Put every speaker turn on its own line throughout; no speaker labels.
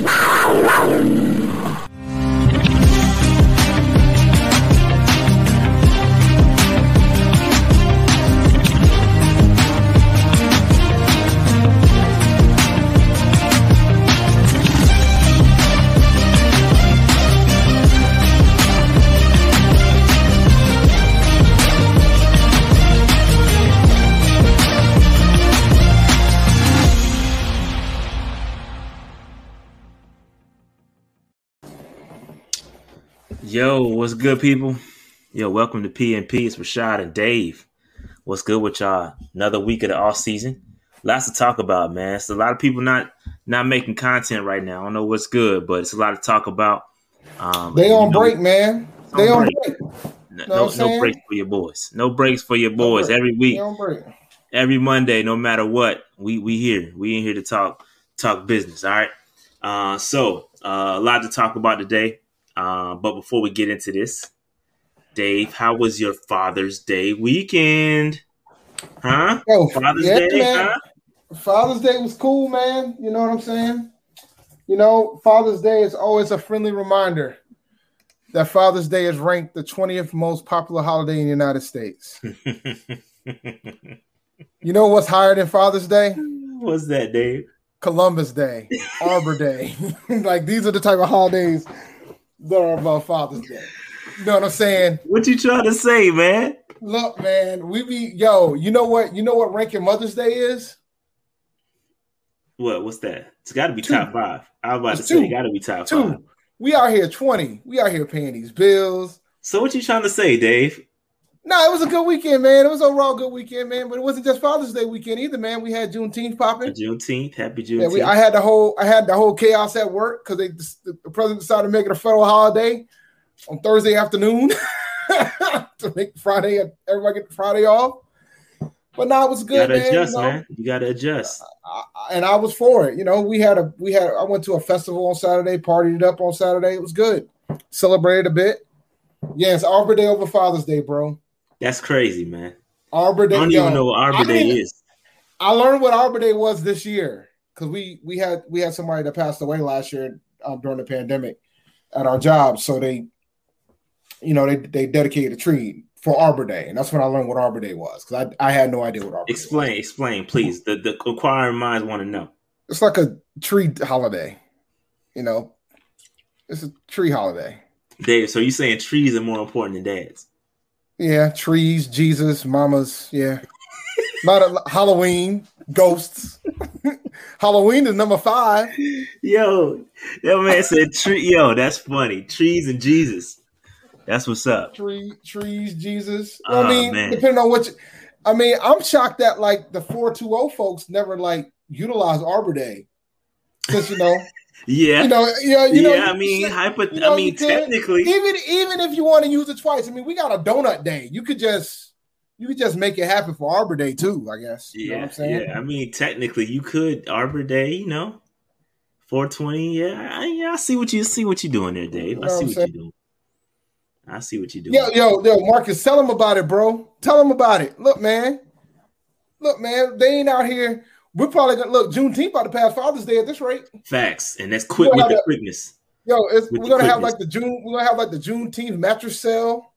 Wow, wow, wow. Yo, what's good, people? Yo, welcome to PNP. It's Rashad and Dave. What's good with y'all? Another week of the off season. Lots to talk about, man. It's a lot of people not not making content right now. I don't know what's good, but it's a lot to talk about.
Um, they on know, break, man. They on break.
No, no, no breaks for your boys. No breaks for your boys. No every week, every Monday, no matter what, we we here. We in here to talk talk business. All right. Uh, so uh, a lot to talk about today. Uh, but before we get into this, Dave, how was your Father's Day weekend? Huh?
Yo, Father's yeah, Day, man. huh? Father's Day was cool, man. You know what I'm saying? You know, Father's Day is always a friendly reminder that Father's Day is ranked the 20th most popular holiday in the United States. you know what's higher than Father's Day?
What's that, Dave?
Columbus Day, Arbor Day. like these are the type of holidays learn about Father's Day. You know what I'm saying?
What you trying to say, man?
Look, man, we be yo. You know what? You know what ranking Mother's Day is?
What? What's that? It's got to be two. top five. I was about it's to say, it got to be top two. five.
We out here twenty. We out here paying these bills.
So what you trying to say, Dave?
No, it was a good weekend, man. It was overall good weekend, man. But it wasn't just Father's Day weekend either, man. We had Juneteenth popping.
Juneteenth, happy Juneteenth. Yeah, we,
I had the whole, I had the whole chaos at work because they the, president decided to make it a federal holiday on Thursday afternoon to make Friday everybody get Friday off. But now it was good.
You gotta
man,
adjust, you know? man. You gotta adjust.
I, I, and I was for it. You know, we had a we had I went to a festival on Saturday, partied it up on Saturday. It was good. Celebrated a bit. Yes, Arbor Day over Father's Day, bro.
That's crazy, man.
Arbor Day.
I don't even know what Arbor Day is.
I learned what Arbor Day was this year because we we had we had somebody that passed away last year um, during the pandemic at our job, so they, you know, they they dedicated a tree for Arbor Day, and that's when I learned what Arbor Day was because I, I had no idea what Arbor
explain,
Day
was. Explain, please. The the inquiring minds want to know.
It's like a tree holiday, you know. It's a tree holiday.
Dave, so you saying trees are more important than dads?
Yeah, trees, Jesus, mamas. Yeah, not a, Halloween, ghosts. Halloween is number five.
Yo, that man said tree. Yo, that's funny. Trees and Jesus. That's what's up.
Tree, trees, Jesus. Oh, I mean, man. depending on what. You, I mean, I'm shocked that like the four two zero folks never like utilize Arbor Day, because you know
yeah,
you know, you know, you
yeah. Know, I mean, hypo- you know, I mean, technically,
even even if you want to use it twice, I mean, we got a donut day. You could just you could just make it happen for Arbor Day too. I guess.
You yeah, yeah. I mean, technically, you could Arbor Day. You know, four twenty. Yeah, I, yeah. I see what you see what you're doing there, Dave. I see what, what you're doing. I see what you're doing.
Yo, yo, yo, Marcus, tell them about it, bro. Tell them about it. Look, man. Look, man. They ain't out here we're probably gonna look Juneteenth about to pass Father's Day at this rate.
Facts, and that's quick with the that, quickness.
Yo, we're gonna quickness. have like the June. We're gonna have like the Juneteenth mattress sale.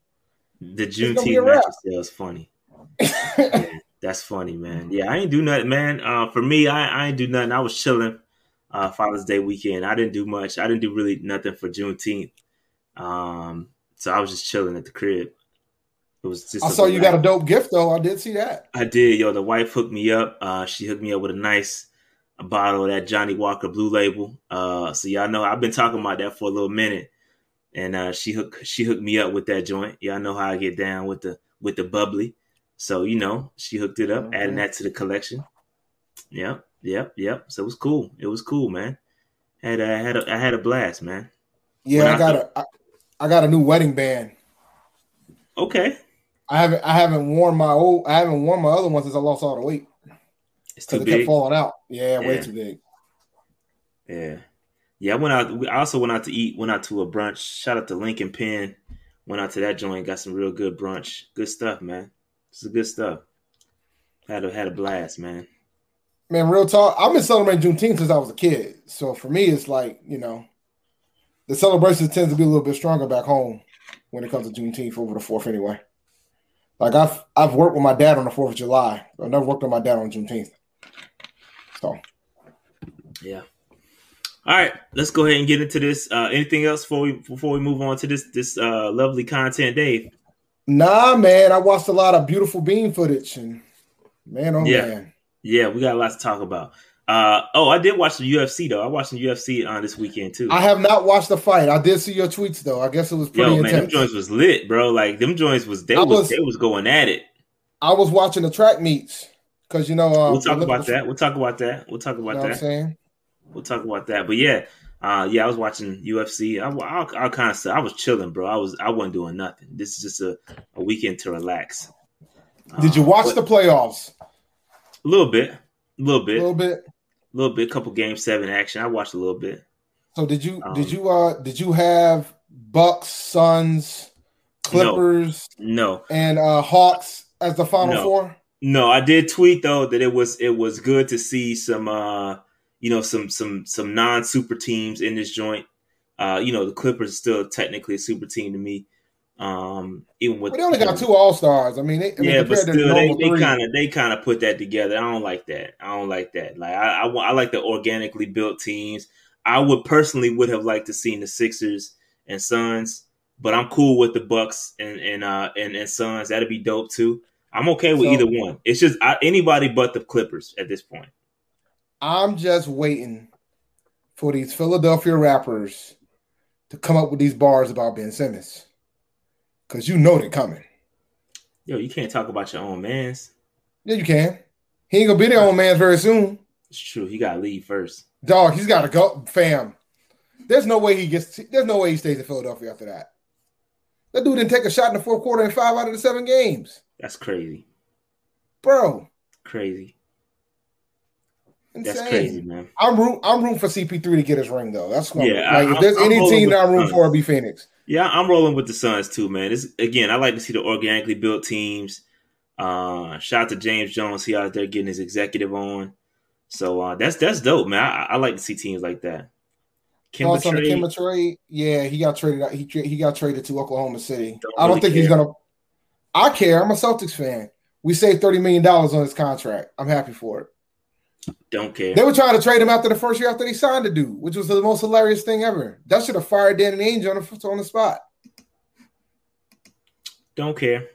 The Juneteenth mattress sale is funny. yeah, that's funny, man. Yeah, I ain't do nothing, man. Uh, for me, I, I ain't do nothing. I was chilling. Uh, Father's Day weekend. I didn't do much. I didn't do really nothing for Juneteenth. Um, so I was just chilling at the crib.
It was just. I saw you got a dope gift though. I did see that.
I did, yo. The wife hooked me up. Uh, she hooked me up with a nice a bottle of that Johnnie Walker Blue Label. Uh, so y'all know I've been talking about that for a little minute, and uh, she hooked she hooked me up with that joint. Y'all know how I get down with the with the bubbly. So you know she hooked it up, mm-hmm. adding that to the collection. Yep, yep, yep. So it was cool. It was cool, man. Had I had a, I had a blast, man.
Yeah, I, I got a I, I got a new wedding band.
Okay.
I haven't I haven't worn my old I haven't worn my other ones since I lost all the weight.
It's too
it
big.
kept falling out. Yeah, yeah, way too big.
Yeah. Yeah, I went out I also went out to eat, went out to a brunch. Shout out to Lincoln Pen. Went out to that joint, got some real good brunch. Good stuff, man. This is good stuff. Had a had a blast, man.
Man, real talk. I've been celebrating Juneteenth since I was a kid. So for me, it's like, you know, the celebrations tend to be a little bit stronger back home when it comes to Juneteenth over the fourth anyway. Like I've I've worked with my dad on the Fourth of July. I've never worked with my dad on Juneteenth. So
yeah. All right, let's go ahead and get into this. Uh, anything else before we before we move on to this this uh, lovely content, Dave?
Nah, man. I watched a lot of beautiful bean footage, and man, oh
yeah.
man,
yeah, we got a lot to talk about. Uh, oh, I did watch the UFC though. I watched the UFC on uh, this weekend too.
I have not watched the fight. I did see your tweets though. I guess it was pretty
Yo, man,
intense.
them joints was lit, bro. Like them joints was they was,
was-
they was going at it.
I was watching the track meets because you know uh,
We'll talk about that. We'll talk about that. We'll talk
You
about
know what I'm
that.
saying?
We'll talk about that. But yeah, uh, yeah, I was watching UFC. I, I, I kind of I was chilling, bro. I was I wasn't doing nothing. This is just a, a weekend to relax.
Did you
Uh,
watch
but-
the playoffs?
a little bit, a little bit, A little
bit, a
little bit, couple game seven action. I watched a little bit.
So did you
Um,
did you uh did you have Bucks, Suns, Clippers,
No,
and uh Hawks as the final
No.
four?
No, I did tweet though that it was it was good to see some uh you know some some some non super teams in this joint. Uh, you know the Clippers are still technically a super team to me. Um, even with
But they only got two All Stars. I mean, they, I mean
yeah, but still they
normal
they
three.
kind of they kind of put that together. I don't like that. I don't like that. Like I I, I like the organically built teams. I would personally would have liked to seen the Sixers and Suns, but I'm cool with the Bucks and and uh and, and Suns. That'd be dope too. I'm okay with
So-
either one. It's just I, anybody but the Clippers at this point.
I'm just waiting for these Philadelphia rappers to come up with these bars about Ben Simmons. Cause you know they're coming.
Yo, you can't talk about your own man's.
Yeah, you can. He ain't gonna be their own man very soon.
It's true. He got to leave first.
Dog, he's gotta go, fam. There's no way he gets To, there's no way he stays in Philadelphia after that. That dude didn't take a shot in the fourth quarter in five out of the seven games.
That's crazy.
Bro.
Crazy.
Insane.
That's crazy, man.
I'm root, I'm rooting for CP3 to get his ring though. That's what
Yeah,
like
I-
if there's
I'm- I'm
any team that I'm rooting for, it'll be Phoenix.
Yeah, I'm rolling with the Suns too, man. This again, I like to see the organically built teams. Uh, shout out to James Jones. He out there getting his executive on. So uh, that's that's dope, man. I, I like to see teams like that. Kemba
Also, on the
trade,
Kemba trade, yeah, he got traded. out- He he got traded to Oklahoma City.
Don't
I don't
really
think he's gonna. I care. I'm a Celtics fan. We saved thirty million dollars on his contract. I'm happy for it.
Don't care.
They were trying to trade him after the first year after they signed the dude, which was the most hilarious thing ever. That should have fired Danny Ainge on the on the spot.
Don't care.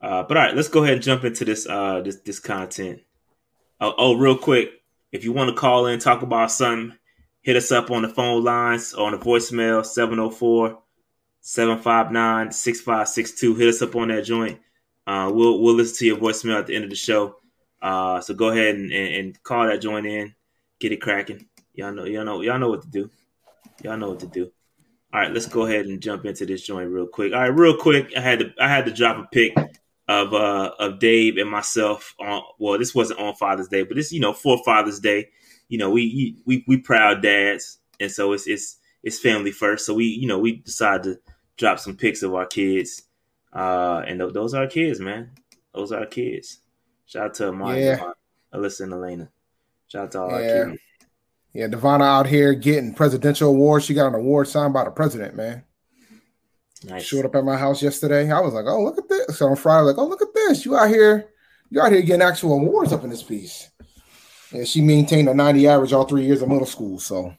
Uh, but all right, let's go ahead and jump into this uh this this content. Oh, oh real quick, if you want to call in, talk about something, hit us up on the phone lines or on the voicemail 704-759-6562. Hit us up on that joint. Uh, we'll we'll listen to your voicemail at the end of the show. Uh, so go ahead and, and, and call that joint in, get it cracking. Y'all know y'all know y'all know what to do. Y'all know what to do. All right, let's go ahead and jump into this joint real quick. All right, real quick, I had to I had to drop a pic of uh of Dave and myself on well, this wasn't on Father's Day, but this you know for Father's Day, you know we we we proud dads, and so it's it's it's family first. So we you know we decided to drop some pics of our kids, uh, and th- those are our kids, man. Those are our kids. Shout out to Amari,
Yeah.
Devon, Alyssa, and Elena. Shout out to all
Yeah.
our kids.
Yeah, Devonna out here getting presidential awards. She got an award signed by the president, man.
Nice.
Showed up at my house yesterday. I was like, oh, look at this. So on Friday, like, oh, look at this. You out here, you out here getting actual awards up in this piece. And she maintained a 90 average all three years of middle school. So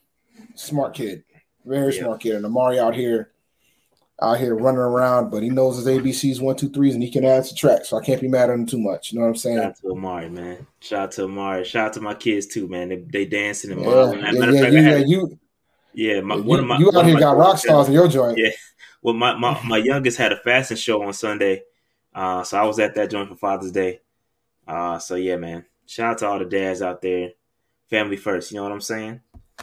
smart kid. Very
Yeah.
smart kid. And Amari out here, out here running around, but he knows his ABCs one, two, threes, and he can add to track. So I can't be mad at him too much. You know what I'm saying?
Shout out to Amari, man. Shout out to Amari. Shout out to my kids too, man. They, they dancing and
Yeah,
modeling.
yeah, yeah,
fact,
you, yeah, you,
yeah, my,
you,
one of my
you out here got rock stars in your joint.
Yeah. Well, my, my, my youngest had a fashion show on Sunday, uh, so I was at that joint for Father's Day. Uh, so yeah, man. Shout out to all the dads out there. Family first. You know what I'm saying?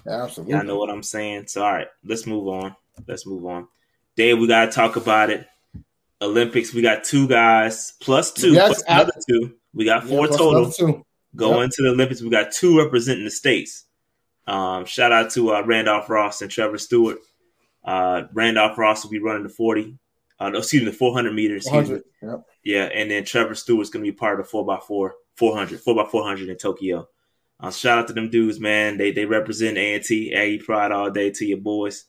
Absolutely.
Y'all know what I'm saying. So all right, let's move on. Let's move on. Dave, we gotta talk about it. Olympics, we got two guys plus two,
Yes,
plus another two. We got four
plus
total. Going
Yep.
to the Olympics, we got two representing the states. Um, shout out to uh, Randolph Ross and Trevor Stewart. Uh, Randolph Ross will be running the 40, uh, excuse me, the 400 meters. Excuse me.
Yep.
Yeah, and then Trevor Stewart's going to be part of the 4x4 400, 4 by 400 in Tokyo. Uh, shout out to them dudes, man. They they represent A&T, Aggie Pride all day to your boys.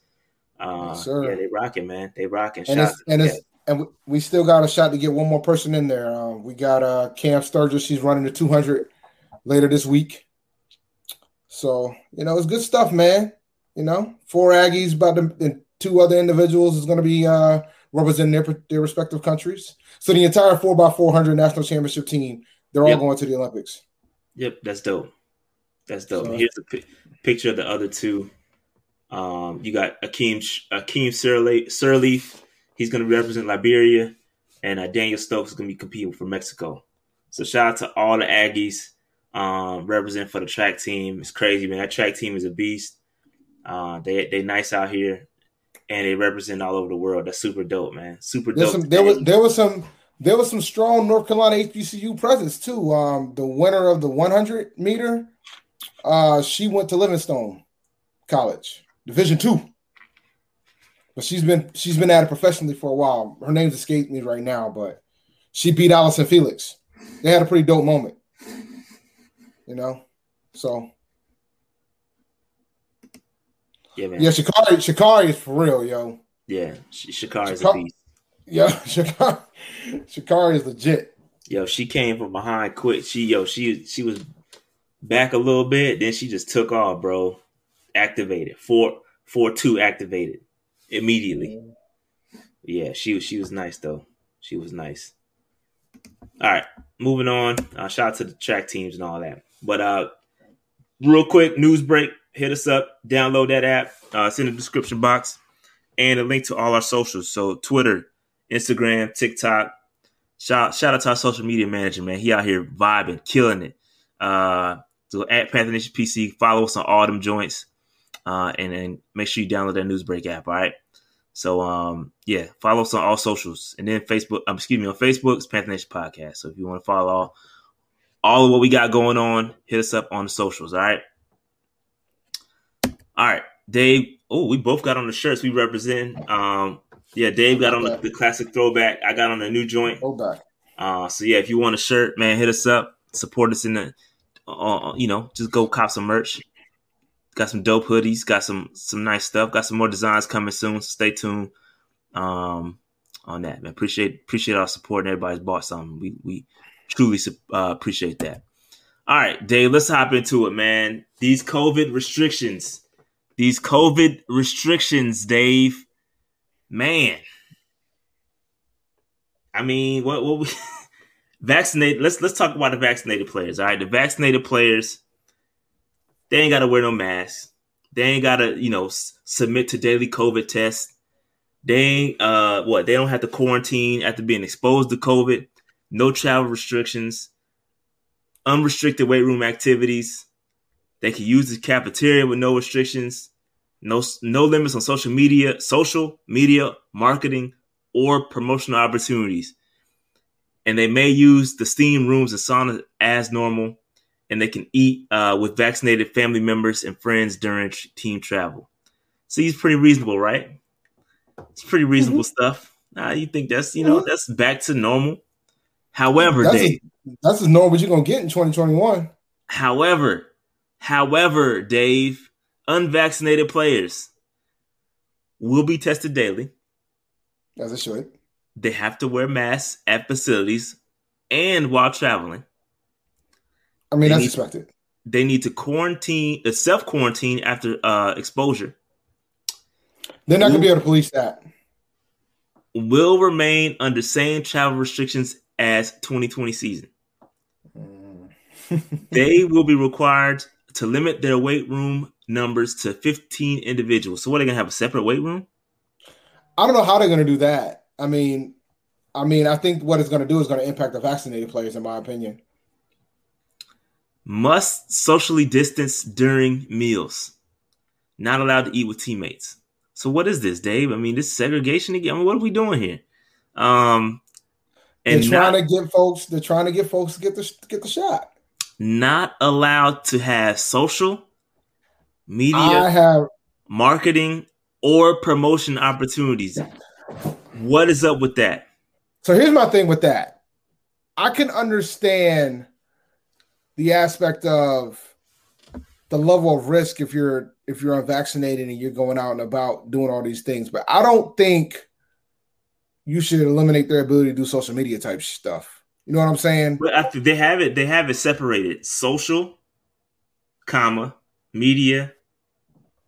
Uh, yes, yeah, they rocking, man. They rocking.
And it's, and it's, and we still got a shot to get one more person in there. Um, we got uh, Cam Sturgis. She's running the 200 later this week. So you know, it's good stuff, man. You know, four Aggies, about the two other individuals is going to be uh, representing their their respective countries. So the entire four x four hundred national championship team, they're all going to the Olympics.
Yep, that's dope. That's dope. So, Here's a p- picture of the other two. Um, you got Akeem Akeem Sirleaf. He's going to represent Liberia, and uh, Daniel Stokes is going to be competing for Mexico. So shout out to all the Aggies um, represent for the track team. It's crazy, man. That track team is a beast. Uh, they they nice out here, and they represent all over the world. That's super dope, man. Super dope.
Some, there was there was some there was some strong North Carolina HBCU presence too. Um, the winner of the 100 meter, uh, she went to Livingstone College, Division two. But she's been she's been at it professionally for a while. Her name's escaped me right now, but she beat Allyson Felix. They had a pretty dope moment. You know, so
yeah, man.
Yeah, Sha'Carri, Sha'Carri is for real, yo.
Yeah, Sha'Carri is a beast.
Yeah, Sha'Carri, Sha'Carri is legit.
Yo, she came from behind quick. She yo, she she was back a little bit, then she just took off, bro. Activated. Four four two activated immediately. Yeah, she was she was nice though. She was nice. All right, moving on. Uh, shout out to the track teams and all that. But uh, real quick news break. Hit us up. Download that app. Uh, it's in the description box, and a link to all our socials. So Twitter, Instagram, TikTok. Shout shout out to our social media manager, man. He out here vibing, killing it. Uh, so at Panther Nation PC, follow us on all them joints, uh, and then make sure you download that Newsbreak app. All right. So um, yeah, follow us on all socials, and then Facebook. Um, excuse me, on Facebook, it's Panther Nation Podcast. So if you want to follow all, all of what we got going on, hit us up on the socials. All right. All right, Dave. Oh, we both got on the shirts we represent. Um, yeah, Dave got on the, the, classic throwback. I got on the new joint.
Throwback.
Uh, so yeah, if you want a shirt, man, hit us up. Support us in the, uh, you know, just go cop some merch. Got some dope hoodies. Got some some nice stuff. Got some more designs coming soon. So stay tuned. Um, on that, man. Appreciate appreciate our support and everybody's bought something. We we truly uh, appreciate that. All right, Dave. Let's hop into it, man. These COVID restrictions these COVID restrictions, Dave. Man, I mean, what what we vaccinated? Let's let's talk about the vaccinated players. All right, the vaccinated players, they ain't got to wear no mask. They ain't got to you know s- submit to daily COVID tests. They ain't uh what? They don't have to quarantine after being exposed to COVID. No travel restrictions. Unrestricted weight room activities. They can use the cafeteria with no restrictions, no no limits on social media, social media marketing or promotional opportunities. And they may use the steam rooms and sauna as normal, and they can eat uh, with vaccinated family members and friends during team travel. So he's pretty reasonable, right? It's pretty reasonable mm-hmm. stuff. Uh, you think that's you know mm-hmm. that's back to normal. However,
that's
Dave,
as, that's as normal as you're gonna get in 2021.
However, However, Dave, unvaccinated players will be tested daily.
As it should.
They have to wear masks at facilities and while traveling.
I mean, they that's need, expected.
They need to quarantine, self quarantine after uh, exposure.
They're not going to be able to police that.
Will remain under same travel restrictions as 2020 season. Mm. they will be required to limit their weight room numbers to 15 individuals. So what are they gonna have a separate weight room?
I don't know how they're gonna do that. I mean, I mean, I think what it's gonna do is gonna impact the vaccinated players, in my opinion.
Must socially distance during meals. Not allowed to eat with teammates. So what is this, Dave? I mean, this segregation again. I mean, what are we doing here? Um,
and they're trying not, to get folks. They're trying to get folks to get the get the shot
not allowed to have social media have, marketing or promotion opportunities. What is up with that?
So here's my thing with that. I can understand the aspect of the level of risk if you're if you're unvaccinated and you're going out and about doing all these things. But I don't think you should eliminate their ability to do social media type stuff. You know what I'm saying?
But after they have it, they have it separated: social, comma, media,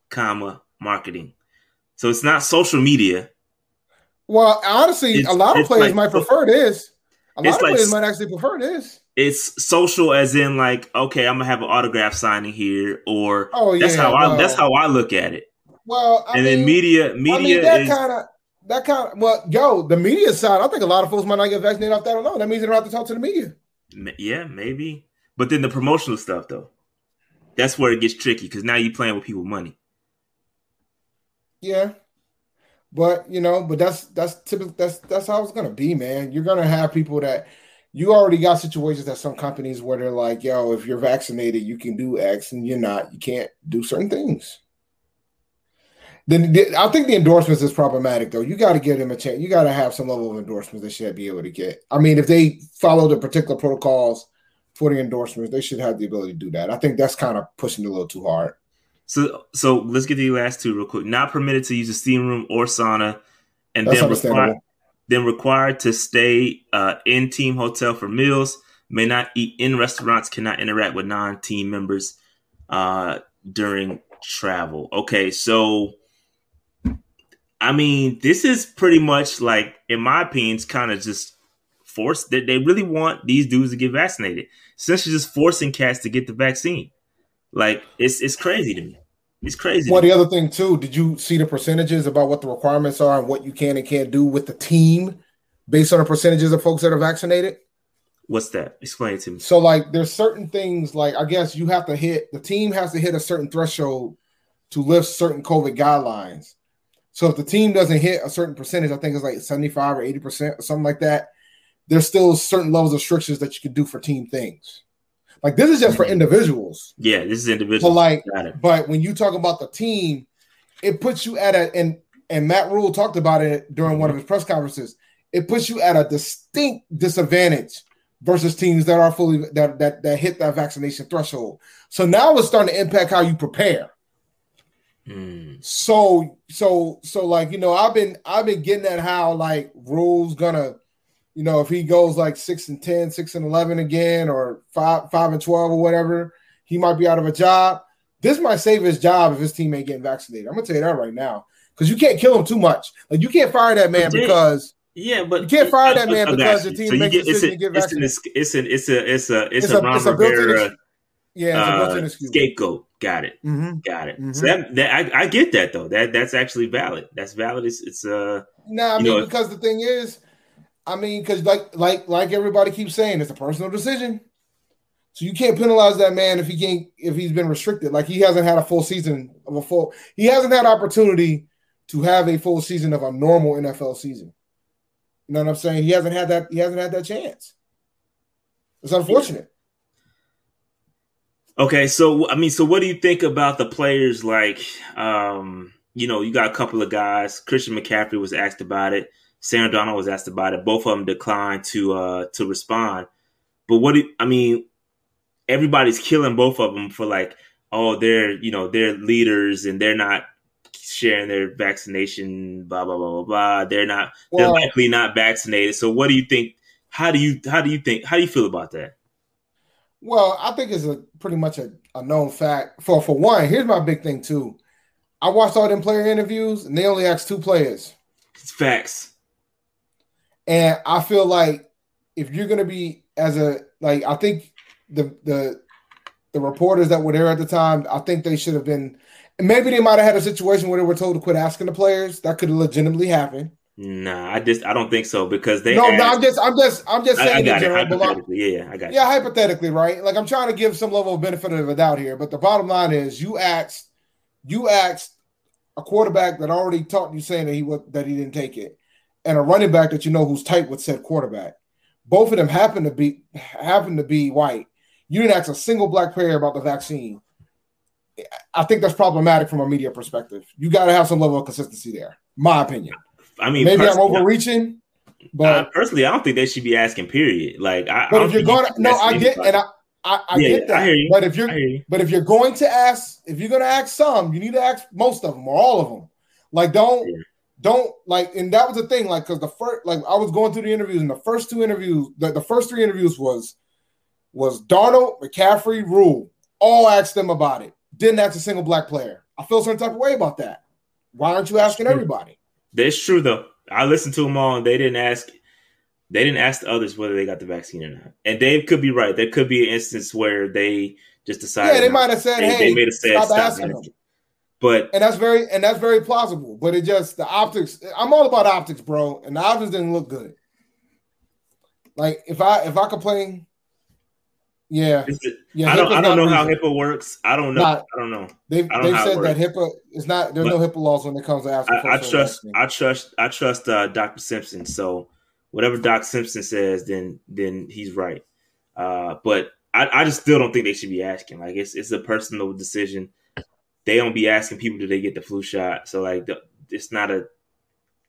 comma, marketing. So it's not social media.
Well, honestly, it's, a lot of players like, might prefer this. A lot of like, players might actually prefer this.
It's social, as in like, okay, I'm gonna have an autograph signing here, or oh, yeah, that's how well, I that's how I look at it.
Well,
I and mean, then media, media, I mean,
that kind of that kind of well, yo, the media side. I think a lot of folks might not get vaccinated off that alone. That means they don't have to talk to the media.
Yeah, maybe. But then the promotional stuff, though, that's where it gets tricky because now you're playing with people money.
Yeah, but you know, but that's that's typical. That's that's how it's gonna be, man. You're gonna have people that you already got situations at some companies where they're like, "Yo, if you're vaccinated, you can do X, and you're not, you can't do certain things." Then I think the endorsements is problematic, though. You got to give them a chance. You got to have some level of endorsements they should be able to get. I mean, if they follow the particular protocols for the endorsements, they should have the ability to do that. I think that's kind of pushing a little too hard.
So, so let's get to the last two real quick. Not permitted to use a steam room or sauna, and that's then required, then required to stay uh, in team hotel for meals. May not eat in restaurants. Cannot interact with non-team members uh, during travel. Okay, so I mean, this is pretty much like, in my opinion, it's kind of just forced that they really want these dudes to get vaccinated. Essentially, just forcing cats to get the vaccine. Like it's it's crazy to me. It's crazy.
Well, the other thing too, did you see the percentages about what the requirements are and what you can and can't do with the team based on the percentages of folks that are vaccinated?
What's that? Explain it to me.
So, like, there's certain things like I guess you have to hit the team has to hit a certain threshold to lift certain COVID guidelines. So if the team doesn't hit a certain percentage, I think it's like 75 or 80% or something like that, there's still certain levels of restrictions that you can do for team things. Like this is just for individuals.
Yeah, this is individual.
But like, but when you talk about the team, it puts you at a and and Matt Rhule talked about it during one of his press conferences. It puts you at a distinct disadvantage versus teams that are fully that that that hit that vaccination threshold. So now it's starting to impact how you prepare. Mm. So so so like you know I've been I've been getting at how like rules gonna you know if he goes like six and 10 six and 11 again or five five and 12 or whatever he might be out of a job this might save his job if his team ain't getting vaccinated i'm gonna tell you that right now because you can't kill him too much like you can't fire that man because
yeah, but
you can't fire that man because the team so makes get, a to get
vaccinated. It's, an, it's a it's a it's, it's a, a Ron Rivera
yeah,
uh, scapegoat. Got it. Mm-hmm. Got it. Mm-hmm. So that, that I, I, get that though. That that's actually valid. That's valid. It's it's uh.
No, nah, I mean know, because the thing is, I mean because like like like everybody keeps saying, it's a personal decision. So you can't penalize that man if he can't if he's been restricted. Like he hasn't had a full season of a full. He hasn't had opportunity to have a full season of a normal NFL season. You know what I'm saying? He hasn't had that. He hasn't had that chance. It's unfortunate.
Okay, so I mean, so what do you think about the players like um, you know, you got a couple of guys. Christian McCaffrey was asked about it. Sam Darnold was asked about it. Both of them declined to uh to respond. But what do I mean, everybody's killing both of them for like, oh, they're, you know, they're leaders and they're not sharing their vaccination, blah blah blah blah blah. They're not well, they're likely not vaccinated. So what do you think? How do you how do you think how do you feel about that?
Well, I think it's a pretty much a, a known fact. For for one, here's my big thing too. I watched all them player interviews, and they only asked two players.
It's facts.
And I feel like if you're gonna be as a like, I think the the the reporters that were there at the time, I think they should have been. Maybe they might have had a situation where they were told to quit asking the players. That could have legitimately happened.
Nah, I just I don't think so because they.
No, asked, no, I'm just I'm just I'm just saying
I, I general, hypothetically, yeah, I got.
Yeah, you. hypothetically, right? Like I'm trying to give some level of benefit of the doubt here, but the bottom line is, you asked, you asked a quarterback that already talked you saying that he was that he didn't take it, and a running back that you know who's tight with said quarterback. Both of them happen to be happen to be white. You didn't ask a single black player about the vaccine. I think that's problematic from a media perspective. You got to have some level of consistency there. My opinion.
I mean,
maybe I'm overreaching, but
uh, personally, I don't think they should be asking. Period. Like, I,
but I if you're going, to, no, I get, and I I, I yeah, get that. I but if you're you. but if you're going to ask, if you're going to ask some, you need to ask most of them or all of them. Like don't yeah. Don't like, and that was the thing. Like because the first, like I was going through the interviews, and the first two interviews, the, the first three interviews was was Darnold, McCaffrey, Rhule. All asked them about it. Didn't ask a single black player. I feel some type of way about that. Why aren't you asking hmm. everybody?
That's true though. I listened to them all, and they didn't ask they didn't ask the others whether they got the vaccine or not. And Dave could be right. There could be an instance where they just decided.
Yeah, they might have said, they, "Hey, they made a stop, stop asking them."
But
and that's very and that's very plausible. But it just the optics. I'm all about optics, bro, and the optics didn't look good. Like if I if I complain, yeah,
it, yeah. I don't, I don't know how HIPAA works. I don't know. Not, I don't know.
They've they said that HIPAA is not. There's but no HIPAA laws when it comes to
after. I, I trust. I trust. I trust uh, Dr. Simpson. So whatever Doc Simpson says, then then he's right. Uh, but I, I just still don't think they should be asking. Like it's it's a personal decision. They don't be asking people do they get the flu shot. So like it's not a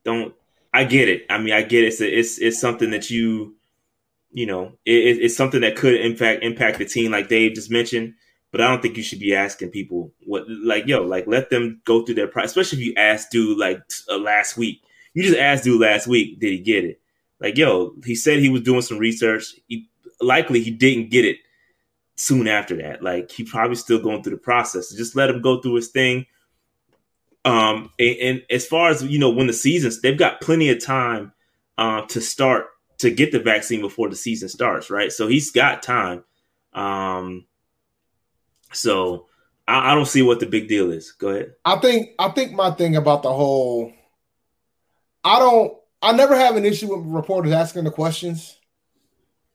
don't. I get it. I mean, I get it. It's a, it's it's something that you you know it, it's something that could impact impact the team, like Dave just mentioned. But I don't think you should be asking people what like yo like let them go through their process. Especially if you ask dude like uh, last week. You just asked dude last week, did he get it? like, yo, he said he was doing some research. He likely he didn't get it soon after that. Like he probably still going through the process. Just let him go through his thing. Um, and, and as far as you know, when the seasons, they've got plenty of time uh, to start to get the vaccine before the season starts, right? So he's got time. Um, so I, I don't see what the big deal is. Go ahead.
I think I think my thing about the whole, I don't I never have an issue with reporters asking the questions.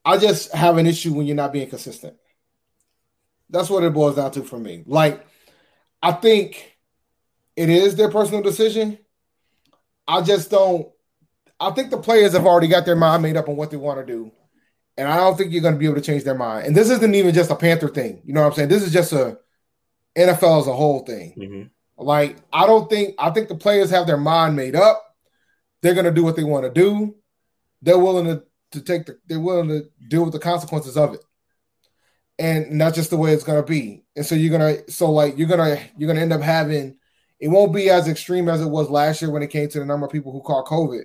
I just have an issue when you're not being consistent. That's what it boils down to for me. Like, I think it is their personal decision. I just don't. I think the players have already got their mind made up on what they want to do. And I don't think you're going to be able to change their mind. And this isn't even just a Panther thing. You know what I'm saying? This is just a NFL as a whole thing. Mm-hmm. Like, I don't think, I think the players have their mind made up. They're going to do what they want to do. They're willing to, to take the, they're willing to deal with the consequences of it. And that's just the way it's to be. And so you're to, so like, you're to, you're to end up having, it won't be as extreme as it was last year when it came to the number of people who caught COVID.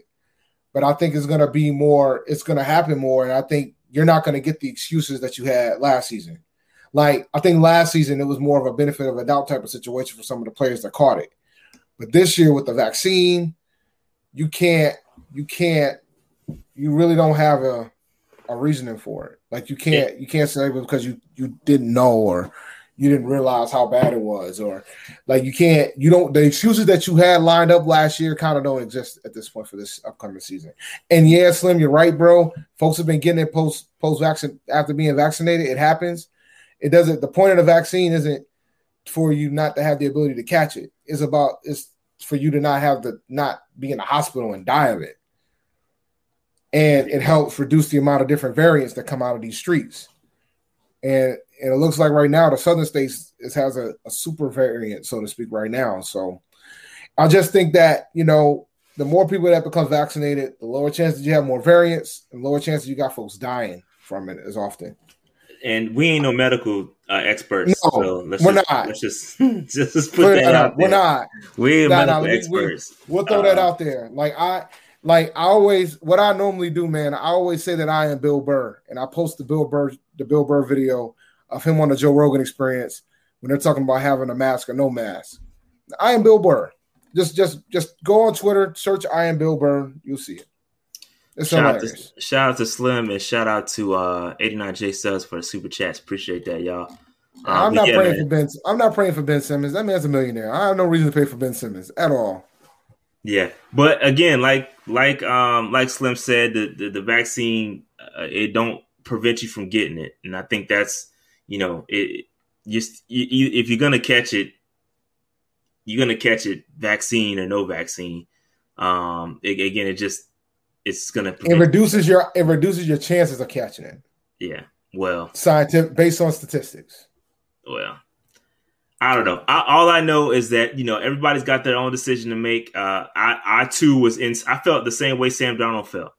But I think it's to be more, it's to happen more. And I think you're not to get the excuses that you had last season. Like, I think last season it was more of a benefit of a doubt type of situation for some of the players that caught it. But this year with the vaccine, you can't you can't you really don't have a a reasoning for it. Like you can't you can't say because you you didn't know or you didn't realize how bad it was or like you can't you don't the excuses that you had lined up last year kind of don't exist at this point for this upcoming season. And yeah, Slim, you're right, bro. Folks have been getting it post post vaccine after being vaccinated. It happens. It doesn't. The point of the vaccine isn't for you not to have the ability to catch it. It's about it's for you to not have to not be in the hospital and die of it. And it helps reduce the amount of different variants that come out of these streets. And, and it looks like right now the southern states is, has a, a super variant, so to speak, right now. So I just think that, you know, the more people that become vaccinated, the lower chances you have more variants, and lower chances you got folks dying from it as often
and we ain't no medical uh, experts.
No,
so
let's we're
just,
not.
Let's just just put that out
We're not.
We ain't nah, medical nah, experts.
We, will throw uh, that out there. Like I, like I always, what I normally do, man. I always say that I am Bill Burr, and I post the Bill Burr, the Bill Burr video of him on the Joe Rogan Experience when they're talking about having a mask or no mask. I am Bill Burr. Just, just, just go on Twitter, search "I am Bill Burr." You'll see it.
It's shout out, to, shout out to Slim and shout out to uh 89J Subs for the super chats. Appreciate that, y'all.
Um, I'm not yeah, praying man. for Ben. I'm not praying for Ben Simmons. That man's a millionaire. I have no reason to pay for Ben Simmons at all.
Yeah, but again, like like um like Slim said, the the, the vaccine uh, it don't prevent you from getting it, and I think that's you know it just you, you, if you're gonna catch it, you're gonna catch it, vaccine or no vaccine. Um, it, again, it just it's gonna
it reduces your it reduces your chances of catching it.
Yeah. Well,
scientific based on statistics.
Well, I don't know. I, all I know is that you know everybody's got their own decision to make. Uh, I I too was in. I felt the same way Sam Darnold felt.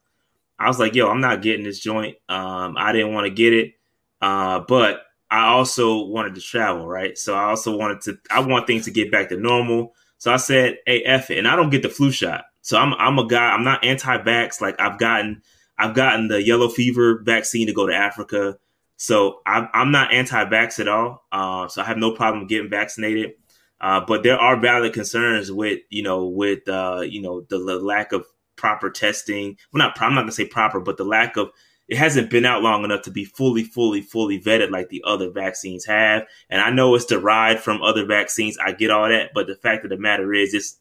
I was like, yo, I'm not getting this joint. Um, I didn't want to get it. uh, but I also wanted to travel, right? So I also wanted to. I want things to get back to normal. So I said, "Hey, F it," and I don't get the flu shot. So I'm I'm a guy. I'm not anti-vax. Like I've gotten I've gotten the yellow fever vaccine to go to Africa. So I'm, I'm not anti-vax at all. Uh, so I have no problem getting vaccinated. Uh, but there are valid concerns with you know with uh, you know the, the, lack of proper testing. Well, not I'm not gonna say proper, but the lack of it hasn't been out long enough to be fully, fully, fully vetted like the other vaccines have. And I know it's derived from other vaccines. I get all that, but the fact of the matter is, it's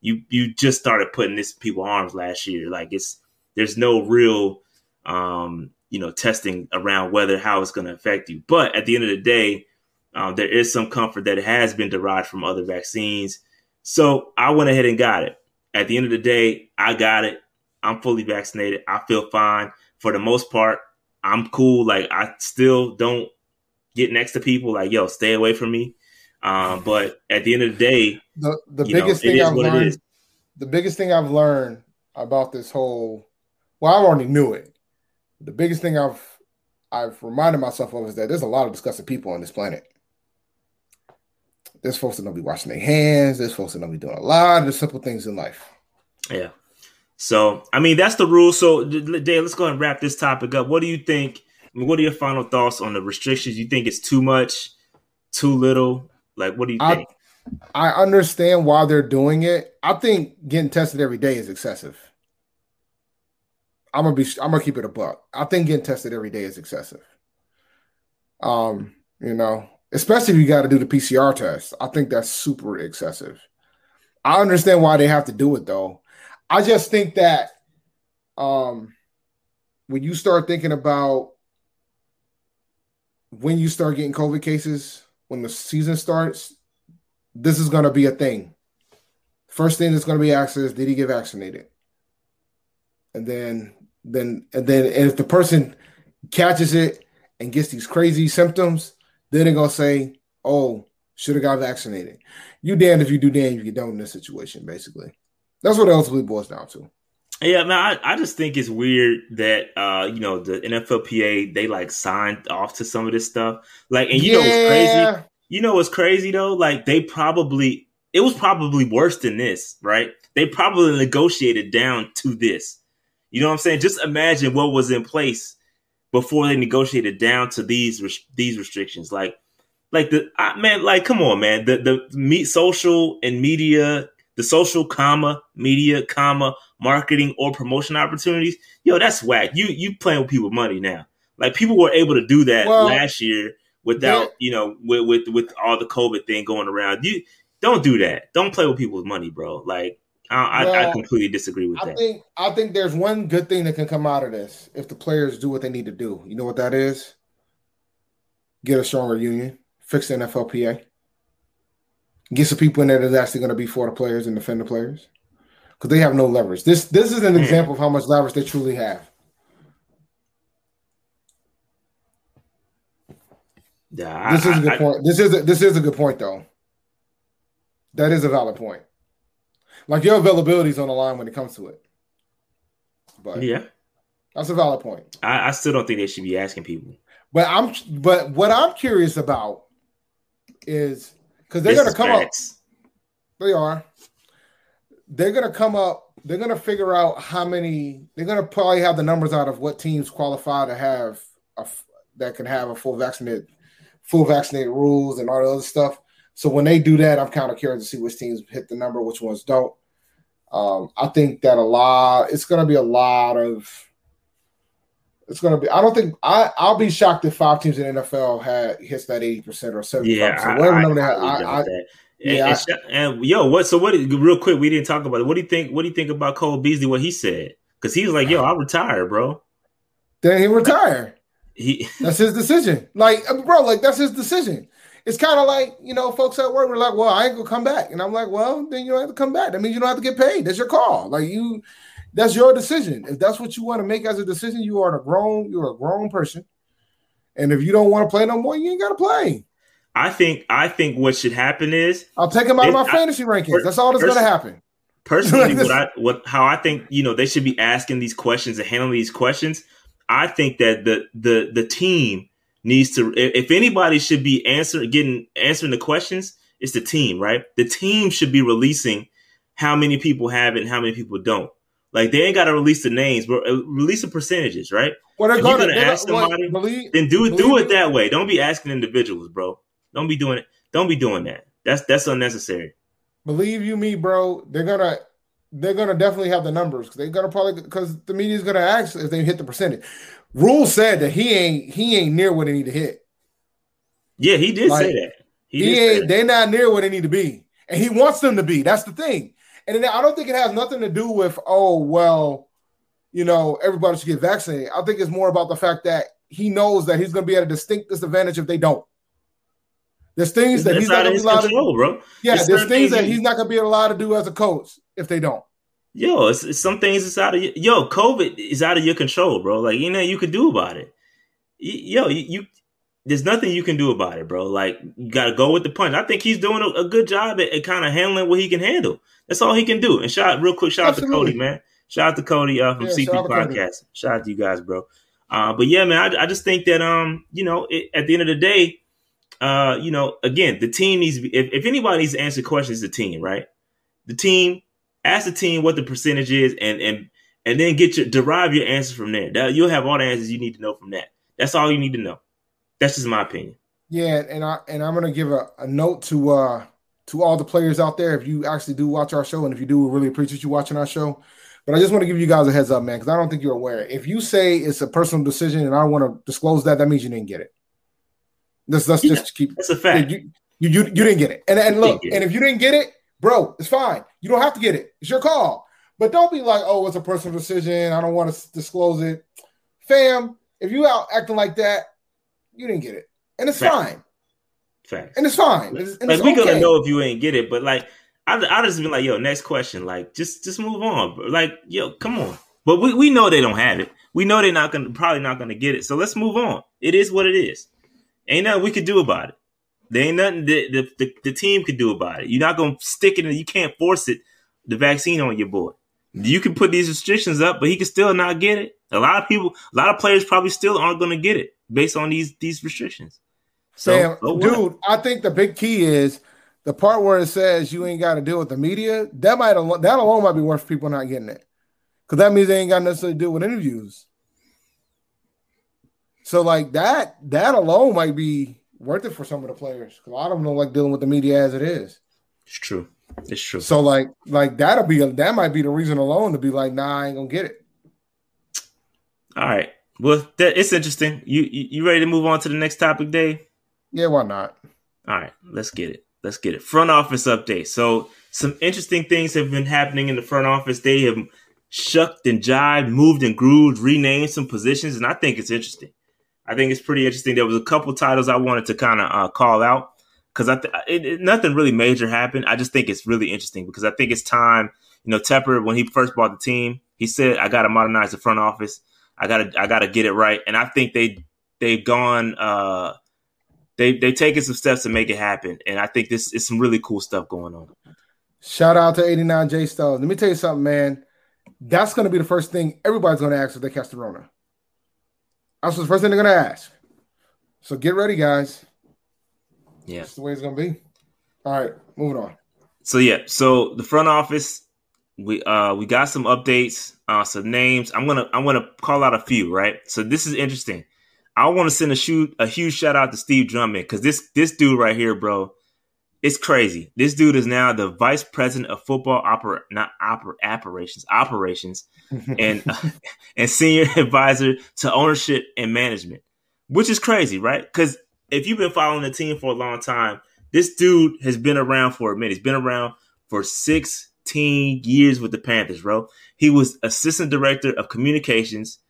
you you just started putting this in people's arms last year. Like it's there's no real um, you know testing around whether how it's going to affect you. But at the end of the day, um, there is some comfort that has been derived from other vaccines. So I went ahead and got it. At the end of the day, I got it. I'm fully vaccinated. I feel fine for the most part. I'm cool. Like I still don't get next to people. Like yo, stay away from me. Um, but at the end of the day,
the the biggest know, thing I've learned, the biggest thing I've learned about this whole, well, I already knew it. The biggest thing I've I've reminded myself of is that there's a lot of disgusting people on this planet. There's folks that don't be washing their hands. There's folks that don't be doing a lot of the simple things in life.
Yeah. So I mean that's the rule. So Dave, let's go ahead and wrap this topic up. What do you think? I mean, what are your final thoughts on the restrictions? You think it's too much, too little? Like, what do you think?
I, I understand why they're doing it. I think getting tested every day is excessive. I'm gonna be. I'm gonna keep it a buck. I think getting tested every day is excessive. Um, you know, especially if you got to do the PCR test. I think that's super excessive. I understand why they have to do it though. I just think that um when you start thinking about when you start getting COVID cases, when the season starts, this is to be a thing. First thing that's to be asked is, did he get vaccinated? And then, then, and then, and if the person catches it and gets these crazy symptoms, then they're going to say, oh, should have got vaccinated. You damned if you do, damned if you don't in this situation, basically. That's what it ultimately boils down to.
Yeah, man, I, I just think it's weird that uh, you know, the NFLPA they like signed off to some of this stuff. Like, and you yeah. know what's crazy? You know what's crazy though? Like they probably it was probably worse than this, right? They probably negotiated down to this. You know what I'm saying? Just imagine what was in place before they negotiated down to these these restrictions. Like, like the I, man, like come on, man. The the meet social and media the social comma media comma marketing or promotion opportunities yo that's whack you you playing with people money now like people were able to do that well, last year without yeah. you know with, with with all the covid thing going around you don't do that don't play with people's money bro like I, well, I, I completely disagree with
I
that.
Think, I think there's one good thing that can come out of this if the players do what they need to do. You know what that is? Get a stronger union, fix the NFLPA get some people in there that's actually going to be for the players and defend the players because they have no leverage. This this is an mm. example of how much leverage they truly have. Yeah, this is a good I, point. This is a, this is a good point though. That is a valid point. Like your availability is on the line when it comes to it. But
yeah,
that's a valid point.
I, I still don't think they should be asking people.
But I'm but what I'm curious about is because they're going to come facts. up. They are. They're going to come up. They're going to figure out how many. They're going to probably have the numbers out of what teams qualify to have a, that can have a full vaccinated, full vaccinated rules and all the other stuff. So when they do that, I'm kind of curious to see which teams hit the number, which ones don't. Um, I think that a lot. It's going to be a lot of it's going to be. I don't think I. I'll be shocked if five teams in NFL had hits that eighty percent or seventy. Yeah, percent. whatever number they had. I, I,
yeah, and, and, and, yo, what? So what? Real quick, we didn't talk about it. What do you think? What do you think about Cole Beasley? What he said? Because he was like, "Yo, I'll retire, bro."
Then he retire. He that's his decision. Like, bro, like that's his decision. It's kind of like you know, folks at work were like, "Well, I ain't gonna come back," and I'm like, "Well, then you don't have to come back. That means you don't have to get paid. That's your call. Like you, that's your decision. If that's what you want to make as a decision, you are a grown, you're a grown person. And if you don't want to play no more, you ain't got to play.
I think I think what should happen is
I'll take him out of my fantasy rankings. That's all that's going to happen.
Personally, what I what how I think you know they should be asking these questions and handling these questions. I think that the the the team needs to. If anybody should be answering, getting answering the questions, it's the team, right? The team should be releasing how many people have it and how many people don't. Like they ain't got to release the names, but uh, release the percentages, right? Well, they're going to ask somebody. believe, then do it. Do it that way. Don't be asking individuals, bro. Don't be doing it. Don't be doing that. That's that's unnecessary.
Believe you me, bro. They're gonna they're gonna definitely have the numbers. because They're gonna probably because the media's gonna ask if they hit the percentage. Rhule said that he ain't he ain't near what they need to hit.
Yeah, he did like, say that.
He, he ain't. They're not near where they need to be, and he wants them to be. That's the thing. And I don't think it has nothing to do with oh well, you know, everybody should get vaccinated. I think it's more about the fact that he knows that he's going to be at a distinct disadvantage if they don't. There's things that he's not going to be allowed control, to, bro. Yeah, there's things, things that he's not going to be allowed to do as a coach if they don't.
Yo, it's, it's some things it's out of yo. COVID is out of your control, bro. Like you know, you could do about it. Yo, you, you there's nothing you can do about it, bro. Like you got to go with the punch. I think he's doing a, a good job at, at kind of handling what he can handle. That's all he can do. And shout real quick, shout Absolutely. out to Cody, man. Shout out to Cody uh, from yeah, CP shout Podcast. Shout out to you guys, bro. Uh, but yeah, man, I, I, just think that um, you know, it, at the end of the day, uh, you know, again, the team needs. Be, if, if anybody needs to answer questions, the team, right? The team ask the team what the percentage is, and and and then get your derive your answers from there. That, you'll have all the answers you need to know from that. That's all you need to know. That's just my opinion.
Yeah, and I and I'm gonna give a, a note to uh to all the players out there. If you actually do watch our show, and if you do, we really appreciate you watching our show. But I just want to give you guys a heads up, man, because I don't think you're aware. If you say it's a personal decision and I want to disclose that, that means you didn't get it. Let's let's yeah, just keep.
That's a fact.
You, you you, you didn't get it, and and look, and if you didn't get it, bro, it's fine. You don't have to get it. It's your call. But don't be like, oh, it's a personal decision. I don't want to disclose it, fam. If you out acting like that, you didn't get it, and it's Facts. fine. Facts. And it's fine. It's, and
like we okay. gonna know if you ain't get it, but like I I just been like, yo, next question, like just just move on. Like, yo, come on. But we, we know they don't have it. We know they're not gonna probably not gonna get it. So let's move on. It is what it is. Ain't nothing we could do about it. There ain't nothing that the, the, the team could do about it. You're not gonna stick it and you can't force it, the vaccine on your boy. You can put these restrictions up, but he can still not get it. A lot of people, a lot of players probably still aren't gonna get it based on these these restrictions.
So, Sam, dude, I think the big key is the part where it says you ain't got to deal with the media. That might that alone might be worth people not getting it, because that means they ain't got necessarily to do with interviews. So like that that alone might be worth it for some of the players. Because a lot of them don't like dealing with the media as it is.
It's true. It's true.
So like like that'll be that might be the reason alone to be like, nah, I ain't gonna get it.
All right. Well, that, it's interesting. You, you you ready to move on to the next topic, Dave?
Yeah, why not?
All right, let's get it. Let's get it. Front office update. So some interesting things have been happening in the front office. They have shucked and jived, moved and grooved, renamed some positions, and I think it's interesting. I think it's pretty interesting. There was a couple titles I wanted to kind of uh, call out because I th- it, it, nothing really major happened. I just think it's really interesting because I think it's time. You know, Tepper when he first bought the team, he said, "I got to modernize the front office. I got to I got to get it right." And I think they they've gone. Uh, they they've taken some steps to make it happen, and I think this is some really cool stuff going on.
Shout out to 89 J Styles. Let me tell you something, man. That's going to be the first thing everybody's going to ask if they catch the Rona. That's the first thing they're going to ask. So get ready, guys.
Yeah,
that's the way it's going to be. All right, moving on.
So yeah, so the front office, we uh we got some updates, uh some names. I'm gonna I'm gonna call out a few, right? So this is interesting. I want to send a shoot a huge shout out to Steve Drummond because this this dude right here, bro, it's crazy. This dude is now the vice president of football opera not opera operations operations and and senior advisor to ownership and management, which is crazy, right? Because if you've been following the team for a long time, this dude has been around for a minute. He's been around for 16 years with the Panthers, bro. He was assistant director of communications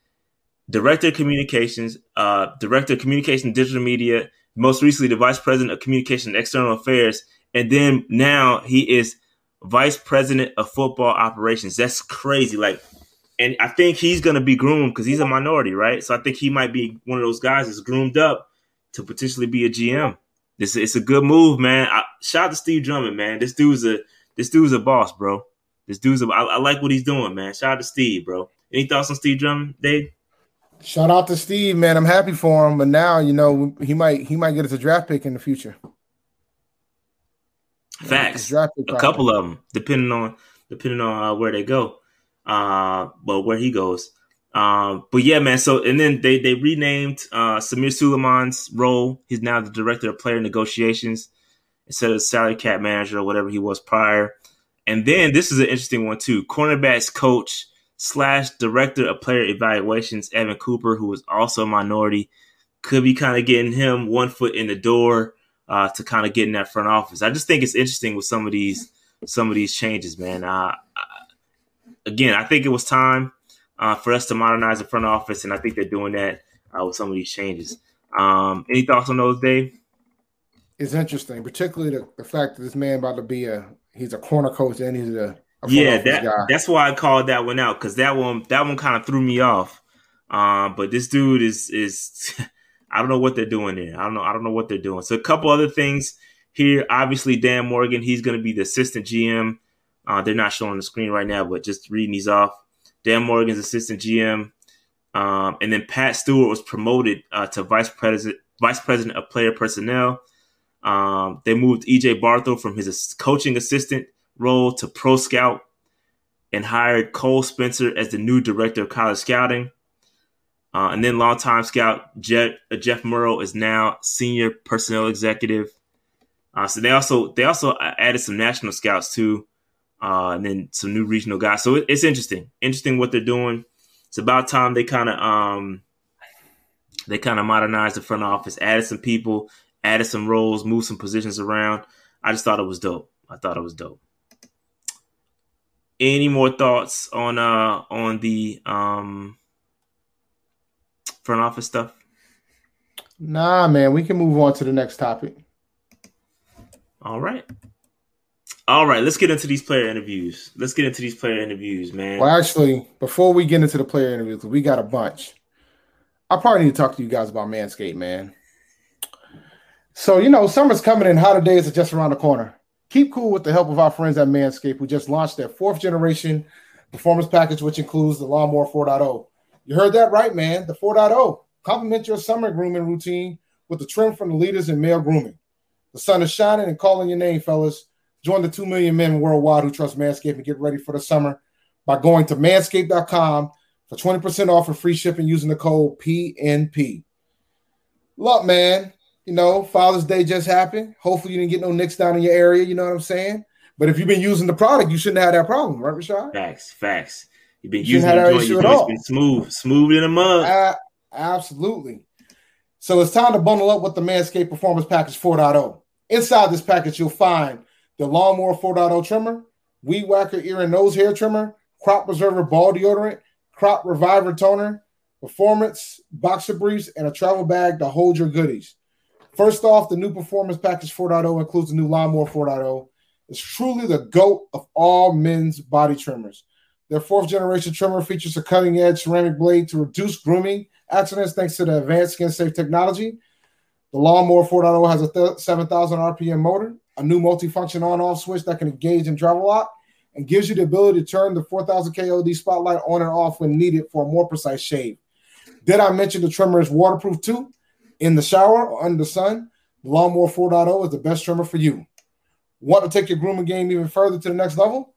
director of communications, uh, director of communication digital media, most recently the vice president of communication and external affairs, and then now he is vice president of football operations. That's crazy. Like, and I think he's gonna be groomed because he's a minority, right? So I think he might be one of those guys that's groomed up to potentially be a GM. This it's a good move, man. I, shout out to Steve Drummond, man. This dude's a this dude's a boss, bro. This dude's a, I, I like what he's doing, man. Shout out to Steve, bro. Any thoughts on Steve Drummond, Dave?
Shout out to Steve, man. I'm happy for him, but now you know he might he might get us a draft pick in the future.
Facts. A couple of them, depending on depending on uh, where they go, uh, well, where he goes. Um, but yeah, man. So and then they they renamed uh, Samir Suleiman's role. He's now the director of player negotiations instead of salary cap manager or whatever he was prior. And then this is an interesting one too. Cornerbacks coach slash director of player evaluations, Evan Cooper, who is also a minority, could be kind of getting him one foot in the door uh, to kind of get in that front office. I just think it's interesting with some of these some of these changes, man. Uh, again, I think it was time uh, for us to modernize the front office, and I think they're doing that uh, with some of these changes. Um, any thoughts on those, Dave?
It's interesting, particularly the, the fact that this man about to be a he's a corner coach and he's a
yeah, that, that's why I called that one out because that one that one kind of threw me off. Um, but this dude is is I don't know what they're doing there. I don't know. I don't know what they're doing. So a couple other things here. Obviously, Dan Morgan. He's going to be the assistant GM. Uh, they're not showing the screen right now, but just reading these off. Dan Morgan's assistant GM, um, and then Pat Stewart was promoted uh, to vice president vice president of player personnel. Um, they moved EJ Barthel from his coaching assistant role to pro scout and hired Cole Spencer as the new director of college scouting. Uh, and then longtime scout Jeff, uh, Jeff Morrow is now senior personnel executive. Uh, so they also they also added some national scouts too, uh, and then some new regional guys. So it, it's interesting, interesting what they're doing. It's about time they kind of um, they kind of modernized the front office, added some people, added some roles, moved some positions around. I just thought it was dope. I thought it was dope. Any more thoughts on uh on the um front office stuff?
Nah, man, we can move on to the next topic.
All right. All right, let's get into these player interviews. Let's get into these player interviews, man.
Well, actually, before we get into the player interviews, we got a bunch. I probably need to talk to you guys about Manscaped, man. So, you know, summer's coming and hotter days are just around the corner. Keep cool with the help of our friends at Manscaped, who just launched their fourth generation performance package, which includes the Lawnmower 4.0. You heard that right, man. The 4.0. Complement your summer grooming routine with the trim from the leaders in male grooming. The sun is shining and calling your name, fellas. Join the 2 million men worldwide who trust Manscaped and get ready for the summer by going to manscaped.com for 20% off and free shipping using the code PNP. Look, man, you know, Father's Day just happened. Hopefully, you didn't get no nicks down in your area. You know what I'm saying? But if you've been using the product, you shouldn't have that problem, right, Rashad?
Facts, facts. You've been you using the joint, your joint's been smooth, smooth in a mug. Uh,
absolutely. So it's time to bundle up with the Manscaped Performance Package 4.0. Inside this package, you'll find the Lawnmower 4.0 trimmer, Weed Whacker ear and nose hair trimmer, Crop Preserver ball deodorant, Crop Reviver toner, performance boxer briefs, and a travel bag to hold your goodies. First off, the new Performance Package 4.0 includes the new Lawnmower 4.0. It's truly the GOAT of all men's body trimmers. Their fourth generation trimmer features a cutting edge ceramic blade to reduce grooming accidents thanks to the advanced skin safe technology. The Lawnmower 4.0 has a th- 7,000 RPM motor, a new multifunction on off switch that can engage and travel lock, and gives you the ability to turn the 4000 KOD spotlight on and off when needed for a more precise shave. Did I mention the trimmer is waterproof too? In the shower or under the sun, the Lawnmower 4.0 is the best trimmer for you. Want to take your grooming game even further to the next level?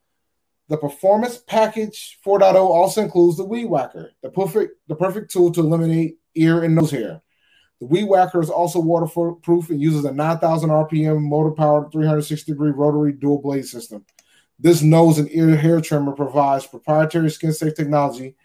The Performance Package 4.0 also includes the Weed Whacker, the perfect, the perfect tool to eliminate ear and nose hair. The Weed Whacker is also waterproof and uses a 9,000 RPM motor powered 360 degree rotary dual blade system. This nose and ear hair trimmer provides proprietary skin safe technology,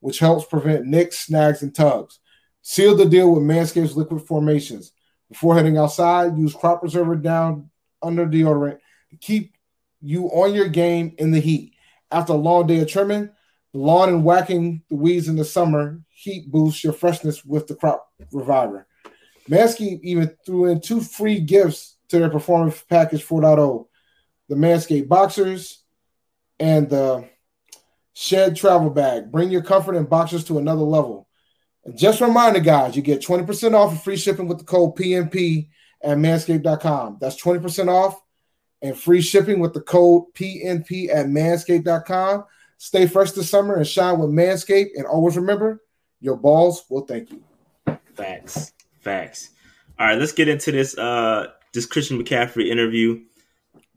which helps prevent nicks, snags, and tugs. Seal the deal with Manscaped's liquid formations. Before heading outside, use crop preserver down under deodorant to keep you on your game in the heat. After a long day of trimming, lawn and whacking the weeds in the summer, heat boosts your freshness with the crop reviver. Manscaped even threw in two free gifts to their performance package 4.0 the Manscaped boxers and the shed travel bag. Bring your comfort and boxers to another level. Just a reminder, guys, you get 20% off and free shipping with the code PNP at manscaped.com. That's 20% off and free shipping with the code PNP at manscaped.com. Stay fresh this summer and shine with Manscaped. And always remember, your balls will thank you.
Facts. Facts. All right, let's get into this uh this Christian McCaffrey interview.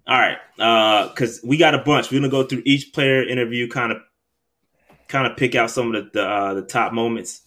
All right, uh, because we got a bunch. We're gonna go through each player interview, kind of, kind of pick out some of the the, uh, the top moments.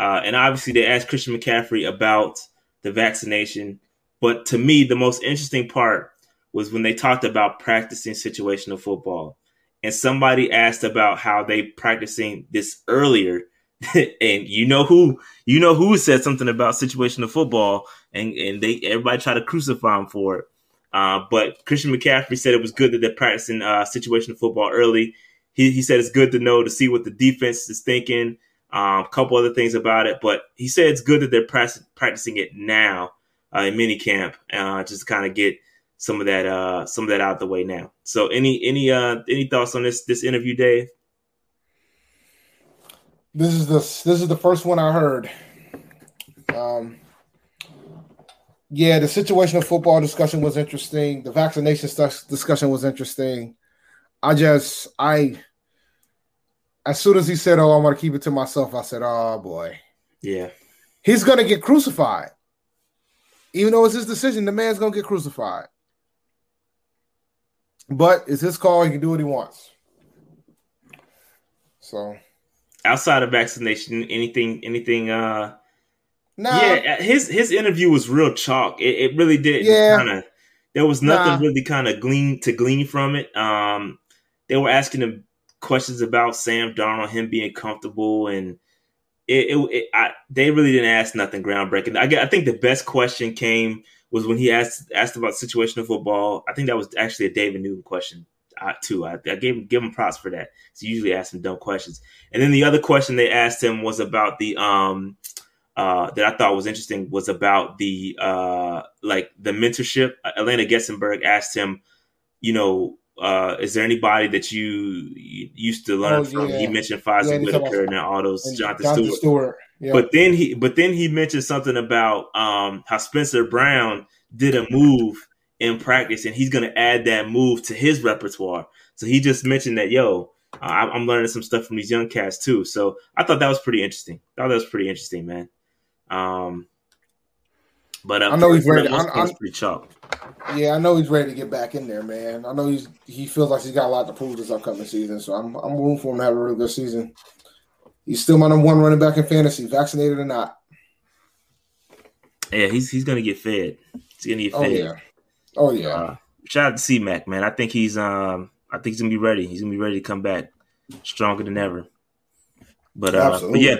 Uh, and obviously, they asked Christian McCaffrey about the vaccination. But to me, the most interesting part was when they talked about practicing situational football. And somebody asked about how they practicing this earlier. and you know who you know who said something about situational football and, and they everybody tried to crucify him for it. Uh, but Christian McCaffrey said it was good that they're practicing uh, situational football early. He, he said it's good to know to see what the defense is thinking. Um, a couple other things about it, but he said it's good that they're practicing it now uh, in mini camp, uh, just to kind of get some of that uh, some of that out of the way now. So, any any uh, any thoughts on this this interview, Dave?
This is the this is the first one I heard. Um, yeah, the situational football discussion was interesting. The vaccination stuff discussion was interesting. I just I as soon as he said, "Oh, I want to keep it to myself," I said, "Oh boy,
yeah,
he's gonna get crucified." Even though it's his decision, the man's gonna get crucified. But it's his call; he can do what he wants. So,
outside of vaccination, anything, anything, uh, nah. yeah, his his interview was real chalk. It, it really did. Yeah, kind of. There was nothing nah. really kind of glean to glean from it. Um, they were asking him questions about Sam Darnold, him being comfortable, and it, it, it I, they really didn't ask nothing groundbreaking. I, I think the best question came was when he asked asked about situational football. I think that was actually a David Newton question uh, too. I, I gave him give him props for that. He usually asks him dumb questions. And then the other question they asked him was about the um uh, that I thought was interesting was about the uh, like the mentorship. Alaina Getzenberg asked him, you know, uh, is there anybody that you, you used to learn oh, from? Yeah. He mentioned Fozzy yeah, Whittaker and all those Jonathan, Jonathan Stewart. Stewart. Yeah. But then he but then he mentioned something about um, how Spencer Brown did a move in practice and he's going to add that move to his repertoire. So he just mentioned that, yo, uh, I'm learning some stuff from these young cats too. So I thought that was pretty interesting. I thought that was pretty interesting, man. Um, but uh,
I know he's ready. I'm,
I'm, pretty chalk.
Yeah, I know he's ready to get back in there, man. I know he's he feels like he's got a lot to prove this upcoming season. So I'm I'm rooting for him to have a really good season. He's still my number one running back in fantasy, vaccinated or not.
Yeah, he's he's gonna get fed. He's gonna get
oh,
fed.
Oh yeah. Oh yeah. Uh,
shout out to C Mac, man. I think he's um I think he's gonna be ready. He's gonna be ready to come back stronger than ever. But uh but yeah,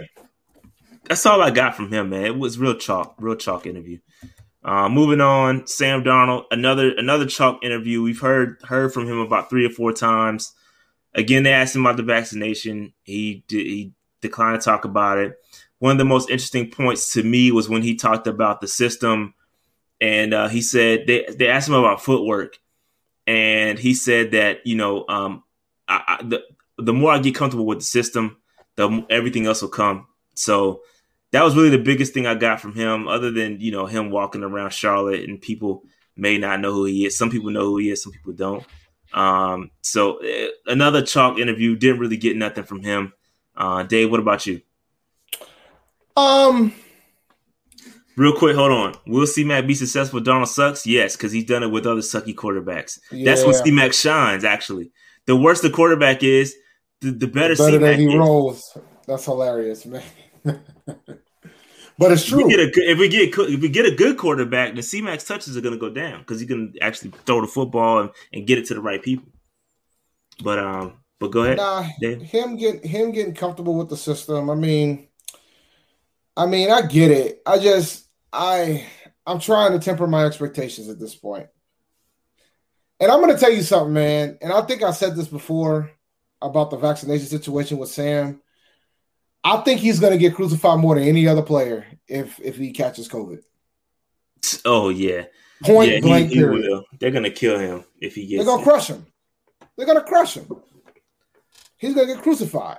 that's all I got from him, man. It was real chalk, real chalk interview. Uh, moving on, Sam Darnold, another another chalk interview. We've heard heard from him about three or four times. Again, they asked him about the vaccination. He he declined to talk about it. One of the most interesting points to me was when he talked about the system, and uh, he said they they asked him about footwork, and he said that you know um, I, I, the the more I get comfortable with the system, the everything else will come. So that was really the biggest thing I got from him, other than you know him walking around Charlotte and people may not know who he is. Some people know who he is, some people don't. Um, so uh, another chalk interview didn't really get nothing from him. Uh, Dave, what about you?
Um,
real quick, hold on. Will C Mac be successful? Darnold sucks. Yes, because he's done it with other sucky quarterbacks. Yeah. That's when C Mac shines. Actually, the worse the quarterback is, the, the better,
better C Mac rolls. That's hilarious, man. but it's true.
If we, get a, if we get if we get a good quarterback, the C Max touches are going to go down because he can actually throw the football and, and get it to the right people. But um, but go ahead.
Nah, Dave. him getting him getting comfortable with the system. I mean, I mean, I get it. I just I I'm trying to temper my expectations at this point. And I'm going to tell you something, man. And I think I said this before about the vaccination situation with Sam. I think he's going to get crucified more than any other player if if he catches COVID.
Oh yeah,
point yeah, blank. He, he
will. They're going to kill him if he gets.
They're going to crush him. They're going to crush him. He's going to get crucified.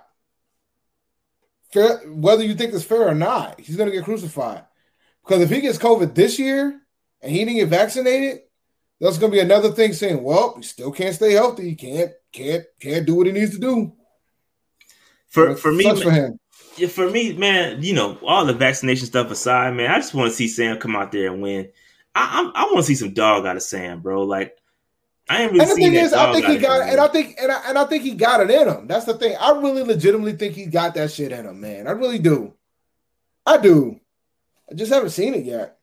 Fair, whether you think it's fair or not, he's going to get crucified. Because if he gets COVID this year and he didn't get vaccinated, that's going to be another thing saying, "Well, he still can't stay healthy. He can't, can't, can't do what he needs to do."
For for me,
for him
for me, man, you know, all the vaccination stuff aside, man, I just want to see Sam come out there and win. I I, I want to see some dog out of Sam, bro. Like I ain't really.
And the thing is, I think he got, and I think, and I, and I think he got it in him. That's the thing. I really, legitimately think he got that shit in him, man. I really do. I do. I just haven't seen it yet.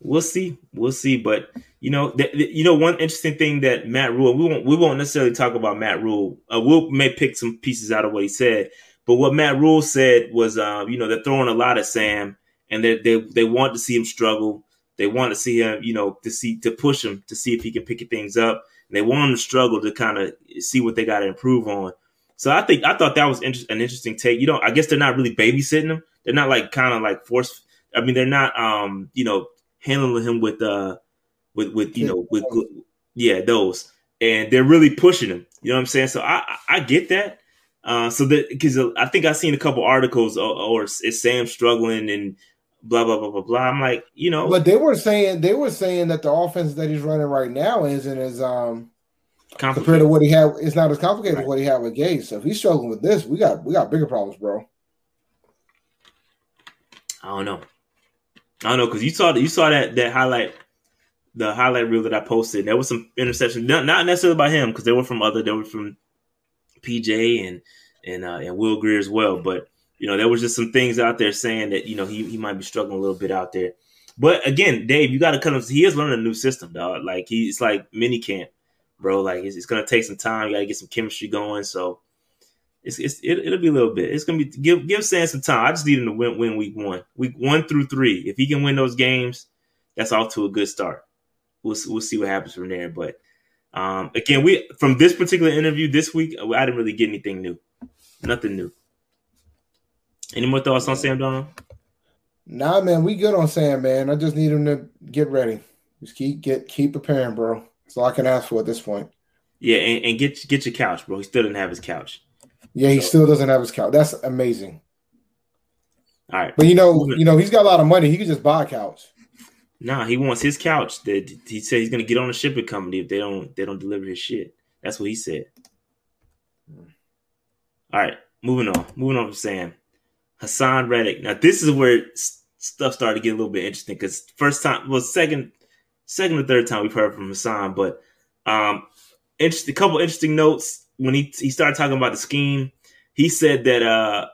We'll see. We'll see. But you know, th- th- you know, one interesting thing that Matt Rhule, We won't. We won't necessarily talk about Matt Rhule. Uh, we'll may pick some pieces out of what he said. But what Matt Rhule said was, uh, you know, they're throwing a lot at Sam, and they they they want to see him struggle. They want to see him, you know, to see to push him to see if he can pick things up. And they want him to struggle to kind of see what they got to improve on. So I think I thought that was inter- an interesting take. You know, I guess they're not really babysitting him. They're not like kind of like force. I mean, they're not, um, you know, handling him with, uh, with with you know, with yeah, those, and they're really pushing him. You know what I'm saying? So I I get that. Uh, so that because I think I've seen a couple articles or, or is Sam struggling and blah blah blah blah blah. I'm like, you know,
but they were saying they were saying that the offense that he's running right now isn't as um compared to what he had. It's not as complicated right. as what he had with Gase. So if he's struggling with this, we got we got bigger problems, bro.
I don't know. I don't know because you saw that you saw that that highlight the highlight reel that I posted. There was some interceptions, not, not necessarily by him because they were from other. They were from PJ and and uh, and Will Grier as well, but you know, there was just some things out there saying that, you know, he, he might be struggling a little bit out there. But again, Dave, you got to kind of, he is learning a new system, dog. Like, he, it's like mini camp, bro. Like, it's, it's to take some time. You got to get some chemistry going. So it's, it's, it, will be a little bit. It's to be, give, give Sam some time. I just need him to win, win week one, week one through three. If he can win those games, that's off to a good start. We'll, we'll see what happens from there. But um, again, we, from this particular interview this week, I didn't really get anything new, nothing new. Any more thoughts on Sam Darnold?
Nah, man, we good on Sam, man. I just need him to get ready. Just keep get keep preparing, bro. That's all I can ask for at this point.
Yeah, and, and get get your couch, bro. He still doesn't have his couch.
Yeah, he so. still doesn't have his couch. That's amazing.
All right,
but you know, you know, he's got a lot of money. He could just buy a couch.
Nah, he wants his couch. That he said he's gonna get on a shipping company if they don't they don't deliver his shit. That's what he said. All right, moving on. Moving on from Sam. Haason Reddick. Now this is where stuff started to get a little bit interesting because first time, well, second, second or third time we've heard from Haason, but um, interesting. A couple interesting notes when he he started talking about the scheme. He said that uh,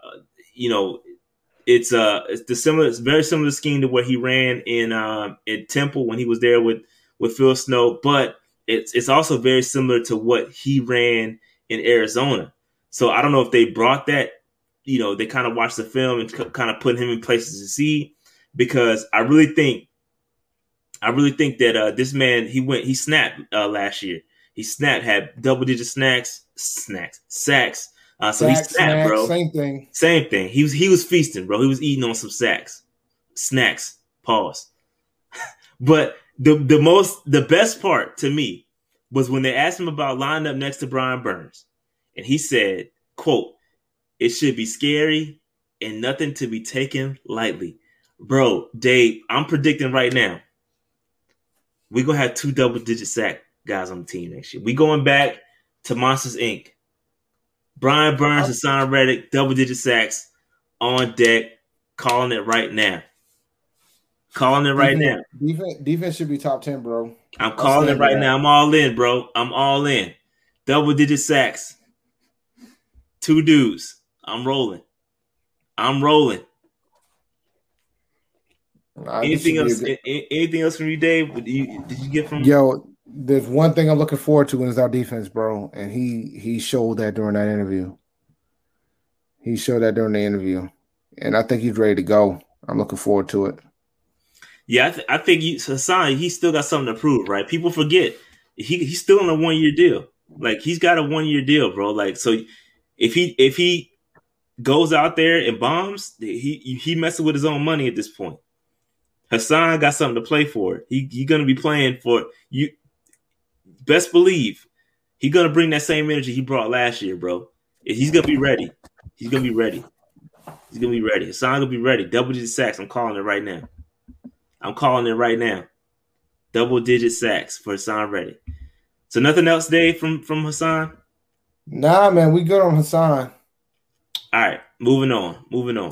you know, it's uh, it's the similar, it's very similar scheme to what he ran in uh, in Temple when he was there with with Phil Snow, but it's it's also very similar to what he ran in Arizona. So I don't know if they brought that you know, they kind of watched the film and c- kind of put him in places to see because I really think, I really think that uh, this man he went he snapped uh, last year. He snapped had double digit snacks, snacks, sacks. Uh, so Sack, he snapped, snacks, bro.
Same thing.
Same thing. He was he was feasting, bro. He was eating on some sacks, snacks. Pause. but the the most the best part to me was when they asked him about lining up next to Brian Burns, and he said, "quote it should be scary and nothing to be taken lightly. Bro, Dave, I'm predicting right now. We're gonna have two double digit sack guys on the team next year. We going back to Monsters Inc. Brian Burns and Haason Reddick, double digit sacks on deck, calling it right now. Calling it right
defense,
now.
Defense, defense should be top ten, bro.
I'm calling it right now. I'm all in, bro. I'm all in. Double digit sacks. Two dudes. I'm rolling. I'm rolling. anything else? Anything else from you, Dave? Did you, did you get from?
Yo, there's one thing I'm looking forward to, and it's our defense, bro. And he he showed that during that interview. He showed that during the interview, and I think he's ready to go. I'm looking forward to it.
Yeah, I, th- I think he, Haason, he still got something to prove, right? People forget he he's still on a one year deal. Like he's got a one year deal, bro. Like so, if he if he goes out there and bombs, he he messing with his own money at this point. Haason got something to play for. He he gonna be playing for you. Best believe he gonna bring that same energy he brought last year, bro. He's gonna be ready. He's gonna be ready. He's gonna be ready. Haason gonna be ready. Double digit sacks. I'm calling it right now. I'm calling it right now. Double digit sacks for Haason Reddick. So nothing else, Dave, from from Haason.
Nah, man, we good on Haason.
All right, moving on. Moving on.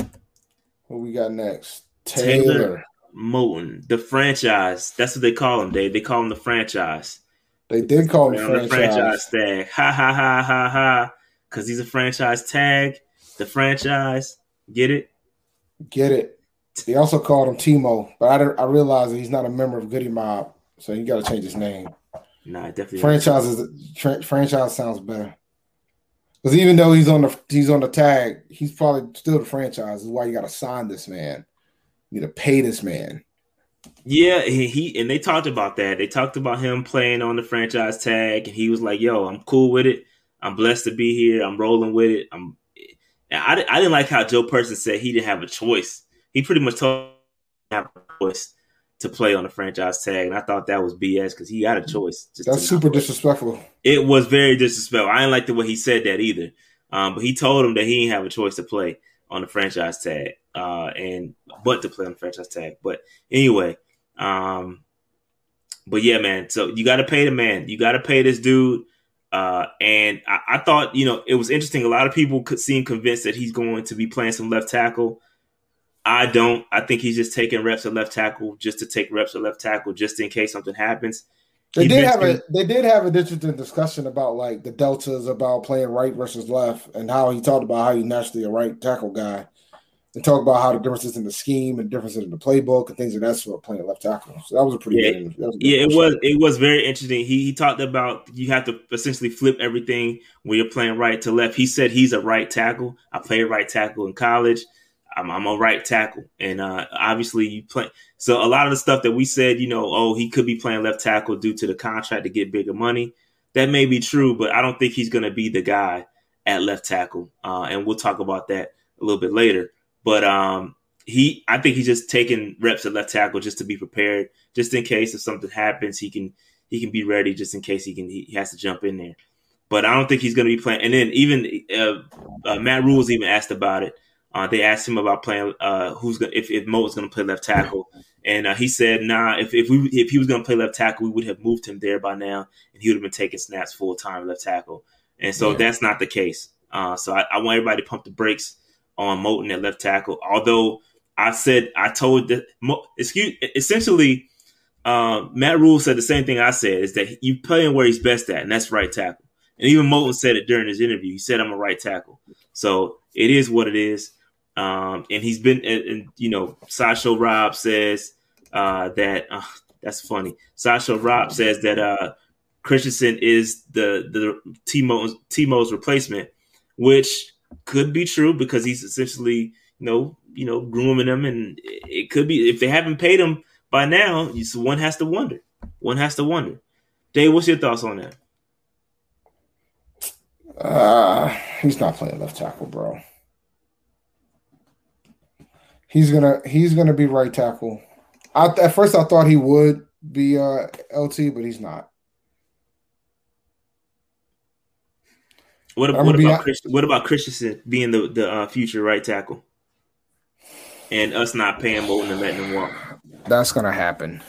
What we got next? Taylor. Taylor
Moton, the franchise. That's what they call him, Dave. They call him the franchise.
They did call him franchise. the franchise
tag. Ha ha ha ha ha. Because he's a franchise tag. The franchise. Get it?
Get it. They also called him T-Mo, but I, I realized that he's not a member of Goodie Mob, so you got to change his name.
Nah, definitely.
Franchise is tra- franchise sounds better. Because even though he's on the he's on the tag, he's probably still the franchise. Is why you got to sign this man. You need to pay this man.
Yeah, he, and they talked about that. They talked about him playing on the franchise tag, and he was like, "Yo, I'm cool with it. I'm blessed to be here. I'm rolling with it. I'm." I, I didn't like how Joe Person said he didn't have a choice. He pretty much told have a choice to play on the franchise tag, and I thought that was BS because he had a choice.
That's super disrespectful.
It was very disrespectful. I didn't like the way he said that either. Um, but he told him that he didn't have a choice to play on the franchise tag, uh, and but to play on the franchise tag. But anyway, um, but yeah, man. So you got to pay the man. You got to pay this dude. Uh, and I, I, thought, you know, it was interesting. A lot of people could seem convinced that he's going to be playing some left tackle. I don't. I think he's just taking reps at left tackle just to take reps at left tackle, just in case something happens.
They he did have a they did have an interesting discussion about like the deltas about playing right versus left, and how he talked about how he's naturally a right tackle guy, and talk about how the differences in the scheme and differences in the playbook and things of that sort playing left tackle. So that was a pretty
yeah,
good,
yeah. It was it was very interesting. He he talked about you have to essentially flip everything when you're playing right to left. He said he's a right tackle. I played right tackle in college. I'm, I'm a right tackle, and uh, obviously you play. So a lot of the stuff that we said, you know, oh, he could be playing left tackle due to the contract to get bigger money. That may be true, but I don't think he's going to be the guy at left tackle, uh, and we'll talk about that a little bit later. But um, he, I think he's just taking reps at left tackle just to be prepared, just in case if something happens, he can he can be ready, just in case he can he has to jump in there. But I don't think he's going to be playing. And then even uh, uh, Matt Rhule's even asked about it. Uh, they asked him about playing uh, who's gonna, if if Mo was going to play left tackle, and uh, he said, "Nah, if if we if he was going to play left tackle, we would have moved him there by now, and he would have been taking snaps full time left tackle." And so yeah. that's not the case. Uh, so I, I, want everybody to pump the brakes on Moton at left tackle. Although I said I told that excuse essentially, uh, Matt Rhule said the same thing I said is that you playing where he's best at, and that's right tackle. And even Moton said it during his interview. He said, "I'm a right tackle." So it is what it is. Um, and he's been, and, and, you know, Sasha Rob says uh, that uh, that's funny. Sasha Rob says that uh, Christensen is the the T-Mo's T-Mo's replacement, which could be true because he's essentially, you know, you know, grooming them, and it could be if they haven't paid him by now. One has to wonder. One has to wonder. Dave, what's your thoughts on that?
Uh, he's not playing left tackle, bro. He's gonna he's gonna be right tackle. I, at first, I thought he would be uh, LT, but he's not.
What, what about Chris, what about Christensen being the the uh, future right tackle, and us not paying Moton and letting him walk?
That's gonna happen.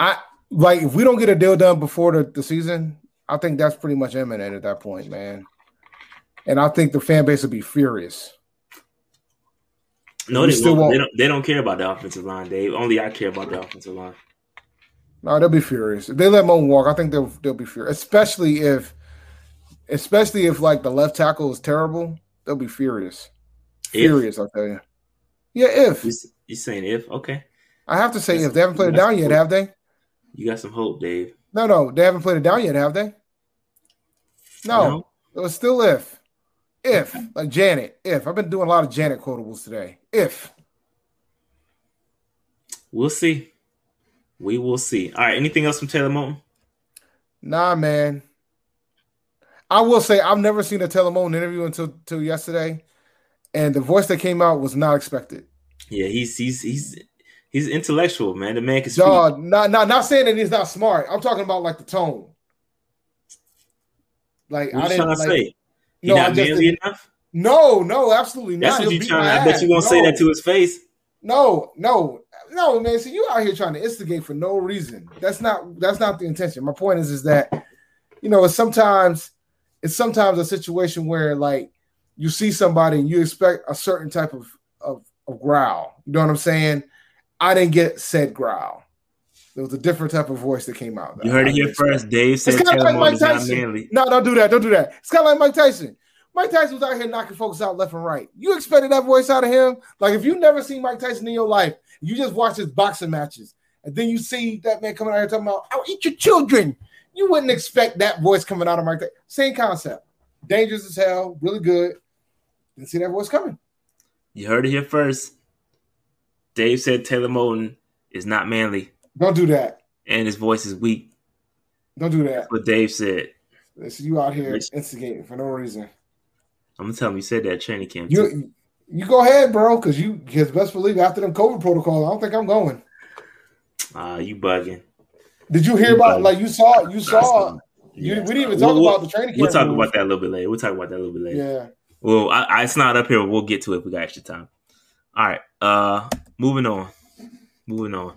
I like if we don't get a deal done before the, the season, I think that's pretty much imminent at that point, man. And I think the fan base will be furious.
No, they, still won't. They don't, they don't care about the offensive line, Dave. Only I care about the offensive line.
No, they'll be furious. If they let Moton walk, I think they'll they'll be furious. Especially if especially if like the left tackle is terrible, they'll be furious. Furious, I'll tell you. Yeah, if
you saying if, okay.
I have to say if they haven't played it down yet, have they?
You got some hope, Dave.
No, no, they haven't played it down yet, have they? No, no. it was still if. If, like Janet, if. I've been doing a lot of Janet quotables today. If.
We'll see. We will see. All right. Anything else from Taylor Moton?
Nah, man. I will say I've never seen a Taylor Moton interview until, until yesterday, and the voice that came out was not expected.
Yeah, he's he's he's he's intellectual, man. The man can speak.
Dog, not not not saying that he's not smart. I'm talking about like the tone. Like
what I didn't like, You're no, not manly enough?
No, no, absolutely not.
That's what you're trying. I bet you won't no. say that to his face.
No, no, no, man. See, you out here trying to instigate for no reason. That's not. That's not the intention. My point is, is that you know, it's sometimes, it's sometimes a situation where like you see somebody and you expect a certain type of, of, of growl. You know what I'm saying? I didn't get said growl. There was a different type of voice that came out.
You heard it here first. Dave said
it's like Mike Tyson. No, don't do that. Don't do that. It's kind of like Mike Tyson. Mike Tyson was out here knocking folks out left and right. You expected that voice out of him? Like if you never seen Mike Tyson in your life, you just watch his boxing matches, and then you see that man coming out here talking about, "I'll eat your children." You wouldn't expect that voice coming out of Mike Tyson. Same concept. Dangerous as hell. Really good. Didn't see that voice coming.
You heard it here first. Dave said Taylor Moton is not manly.
Don't do that.
And his voice is weak.
Don't do that.
That's what Dave said.
Listen, you out here instigating for no reason.
I'm gonna tell him you said that training camp.
You too. you go ahead, bro, because you because best believe after them COVID protocol, I don't think I'm going.
Ah, uh, you bugging.
Did you hear you about bugging. like you saw you saw you, we didn't even talk we'll, about the training camp.
We'll talk about that a little bit later. We'll talk about that a little bit later.
Yeah.
Well, I, I, it's not up here. We'll get to it if we got extra time. All right. Uh, moving on. Moving on.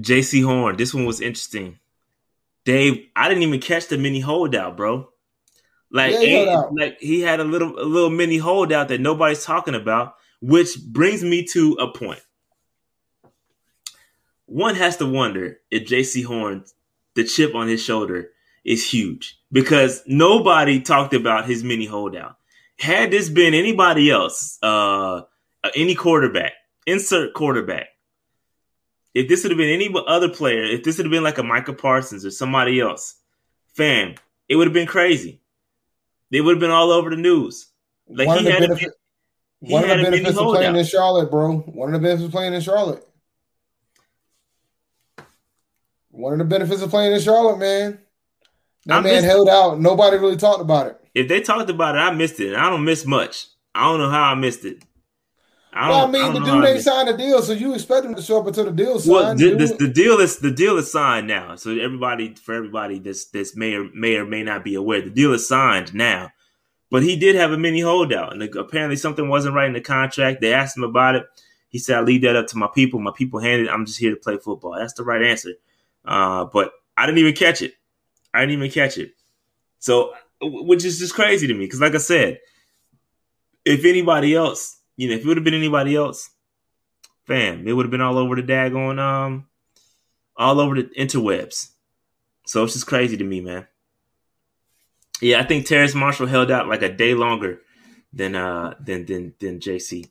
Jaycee Horn. This one was interesting. Dave, I didn't even catch the mini holdout, bro. Like, yeah, like he had a little a little mini holdout that nobody's talking about, which brings me to a point. One has to wonder if Jaycee Horn, the chip on his shoulder, is huge because nobody talked about his mini holdout. Had this been anybody else, uh, any quarterback, insert quarterback, if this would have been any other player, if this would have been like a Micah Parsons or somebody else, fam, it would have been crazy. They would have been all over the news. Like one he had, benefit,
a, one of the benefits of playing in Charlotte, bro. One of the benefits of playing in Charlotte. One of the benefits of playing in Charlotte, man. That I man held out. Nobody really talked about it.
If they talked about it, I missed it. I don't miss much. I don't know how I missed it.
I, well, I mean, I the dude ain't signed a deal, so you expect him to show up until the deal signed. Well,
the, the, the, deal is the deal is signed now. So everybody, for everybody, this this may or may or may not be aware, the deal is signed now. But he did have a mini holdout, and apparently something wasn't right in the contract. They asked him about it. He said, "I leave that up to my people. My people handed. I'm just here to play football." That's the right answer. Uh, but I didn't even catch it. I didn't even catch it. So, which is just crazy to me because, like I said, if anybody else you know, if it would have been anybody else, fam, it would have been all over the daggone um all over the interwebs. So it's just crazy to me, man. Yeah, I think Terrace Marshall held out like a day longer than uh than than than Jaycee.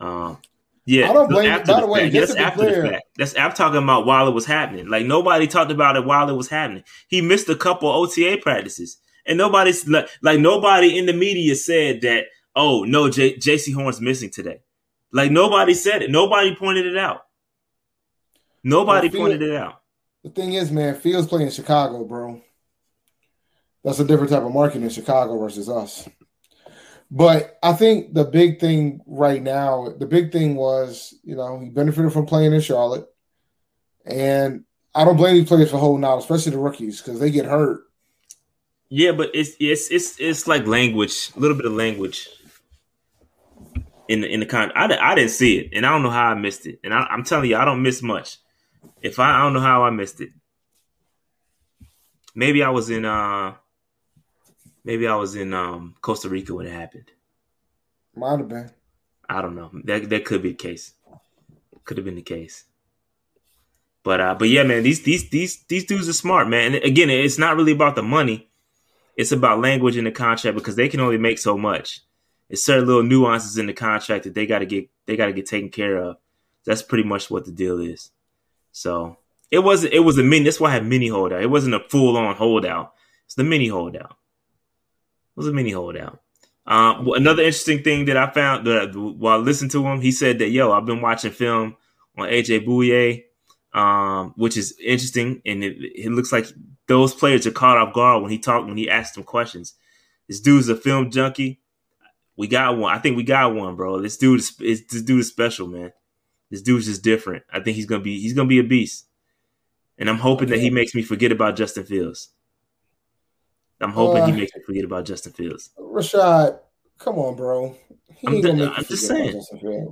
Um yeah,
I don't blame. By the, way,
that's after clear. the fact. That's I'm talking about while it was happening. Like nobody talked about it while it was happening. He missed a couple OTA practices, and nobody's like, like nobody in the media said that oh no, J- Jaycee Horn's missing today. Like nobody said it. Nobody pointed it out. Nobody well, pointed it out.
The thing is, man, Fields playing in Chicago, bro. That's a different type of market in Chicago versus us. But I think the big thing right now, the big thing was, you know, he benefited from playing in Charlotte. And I don't blame these players for holding out, especially the rookies, because they get hurt.
Yeah, but it's it's it's it's like language, a little bit of language in the in the con. I, I didn't see it, and I don't know how I missed it. And I, am telling you, I don't miss much. If I, I don't know how I missed it. Maybe I was in uh, maybe I was in um Costa Rica when it happened.
Might have been.
I don't know. That that could be the case. Could have been the case. But uh, but yeah, man, these these these these dudes are smart, man. And again, it's not really about the money. It's about language in the contract because they can only make so much it's certain little nuances in the contract that they got to get they got to get taken care of. That's pretty much what the deal is. So it wasn't it was a mini. That's why I had mini holdout. It wasn't a full on holdout. It's the mini holdout. It was a mini holdout. Uh, another interesting thing that I found that while listening to him, he said that yo, I've been watching film on AJ Bouye, um, which is interesting, and it, it, looks like those players are caught off guard when he talked when he asked them questions. This dude's a film junkie. We got one. I think we got one, bro. This dude is, is this dude is special, man. This dude's just different. I think he's gonna be he's gonna be a beast. And I'm hoping that he makes me forget about Justin Fields. I'm hoping uh, he makes me forget about Justin Fields.
Rashad, come on, bro.
I'm, I'm just saying.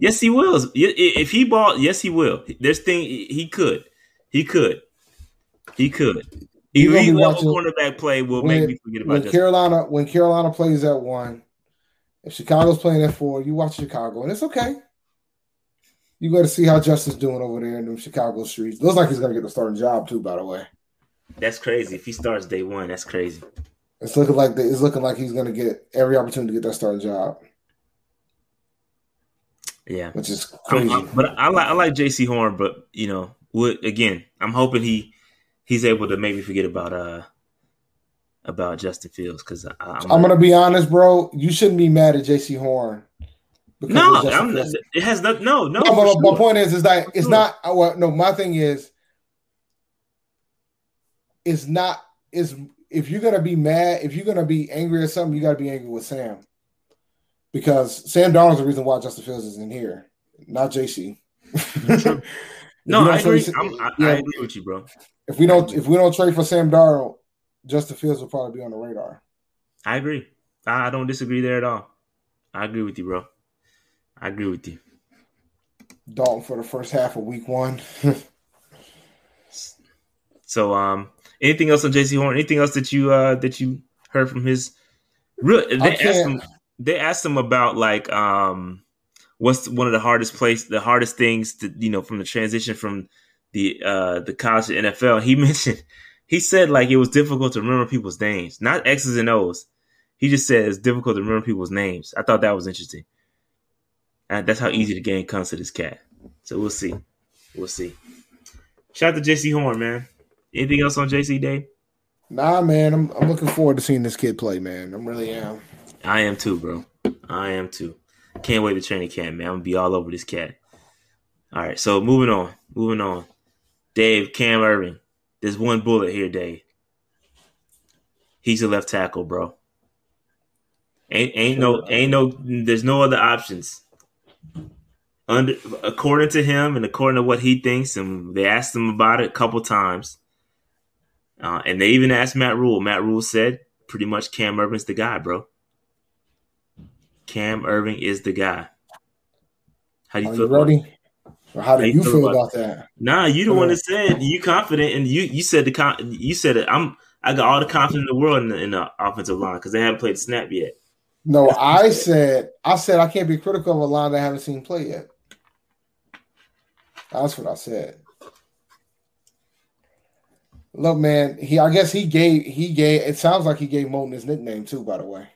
Yes, he will. If he bought, yes, he will. There's thing he could, he could, he could. elite level cornerback play will when, make me forget about
when Carolina. When Carolina plays at one, if Chicago's playing at four, you watch Chicago, and it's okay. You got to see how Justin's doing over there in them Chicago streets. Looks like he's going to get the starting job too. By the way,
that's crazy. If he starts day one, that's crazy.
It's looking like the, it's looking like he's going to get every opportunity to get that starting job.
Yeah,
which is crazy.
I'm, I'm, but I like I like Jaycee Horn, but you know, would again, I'm hoping he he's able to maybe forget about uh about Justin Fields because I'm,
I'm, gonna be honest, bro. You shouldn't be mad at Jaycee Horn.
No, it has no, no, no. no
but sure. my point is, is that it's sure. not. Uh, well, no, my thing is, it's not. Is if you're gonna be mad, if you're gonna be angry at something, you gotta be angry with Sam, because Sam Darnold's the reason why Justin Fields is in here, not Jaycee.
no, I agree. I, yeah, I agree with you, bro.
If we don't, if we don't trade for Sam Darnold, Justin Fields will probably be on the radar.
I agree. I don't disagree there at all. I agree with you, bro. I agree with you.
Dalton for the first half of week one.
so, um, anything else on Jaycee Horn? Anything else that you uh that you heard from his? Real, they asked him. They asked him about like um, what's one of the hardest place, the hardest things to you know from the transition from the uh the college to NFL. He mentioned he said like it was difficult to remember people's names, not X's and O's. He just said it's difficult to remember people's names. I thought that was interesting. And that's how easy the game comes to this cat. So we'll see. We'll see. Shout out to Jaycee Horn, man. Anything else on JC Day?
Nah, man. I'm I'm looking forward to seeing this kid play, man. I really am.
I am too, bro. I am too. Can't wait to train training camp, man. I'm gonna be all over this cat. All right, so moving on. Moving on. Dave, Cam Erving. There's one bullet here, Dave. He's a left tackle, bro. Ain't ain't no ain't no there's no other options under according to him and according to what he thinks, and they asked him about it a couple times. Uh, and they even asked Matt Rhule. Matt Rhule said pretty much Cam Erving's the guy, bro. Cam Erving is the guy.
How do you Are feel? You ready? Or how do you, feel, about, about, that?
Nah, you the one that said you confident, and you you said the con- you said it. I'm I got all the confidence in the world in the, in the offensive line because they haven't played snap yet.
No, I said I said I can't be critical of a line that I haven't seen play yet. That's what I said. Look, man, he I guess he gave he gave it sounds like he gave Moton his nickname too, by the way.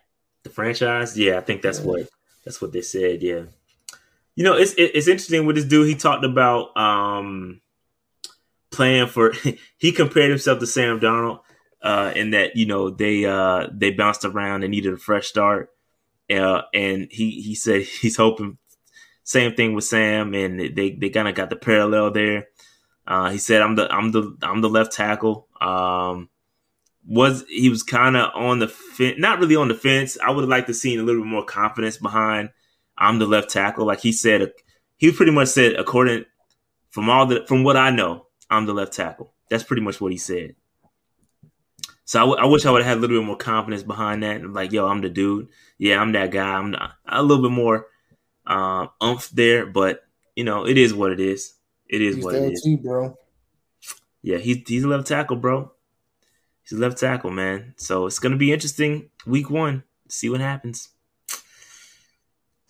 The franchise? Yeah, I think that's yeah. what that's what they said, yeah. You know, it's it's interesting with this dude. He talked about um playing for he compared himself to Sam Darnold uh in that, you know, they uh they bounced around and needed a fresh start. Uh, and he he said he's hoping same thing with Sam, and they they kind of got the parallel there. Uh, he said, "I'm the I'm the I'm the left tackle." Um, was he was kind of on the fence, not really on the fence. I would have liked to seen a little bit more confidence behind. I'm the left tackle, like he said. He pretty much said, according from all the from what I know, I'm the left tackle. That's pretty much what he said. So I, w- I wish I would have had a little bit more confidence behind that. Like, yo, I'm the dude. Yeah, I'm that guy. I'm not, a little bit more um, umph there, but you know, it is what it is. It is he's what it is,
bro.
Yeah, he's he's a left tackle, bro. He's a left tackle, man. So it's gonna be interesting week one. See what happens.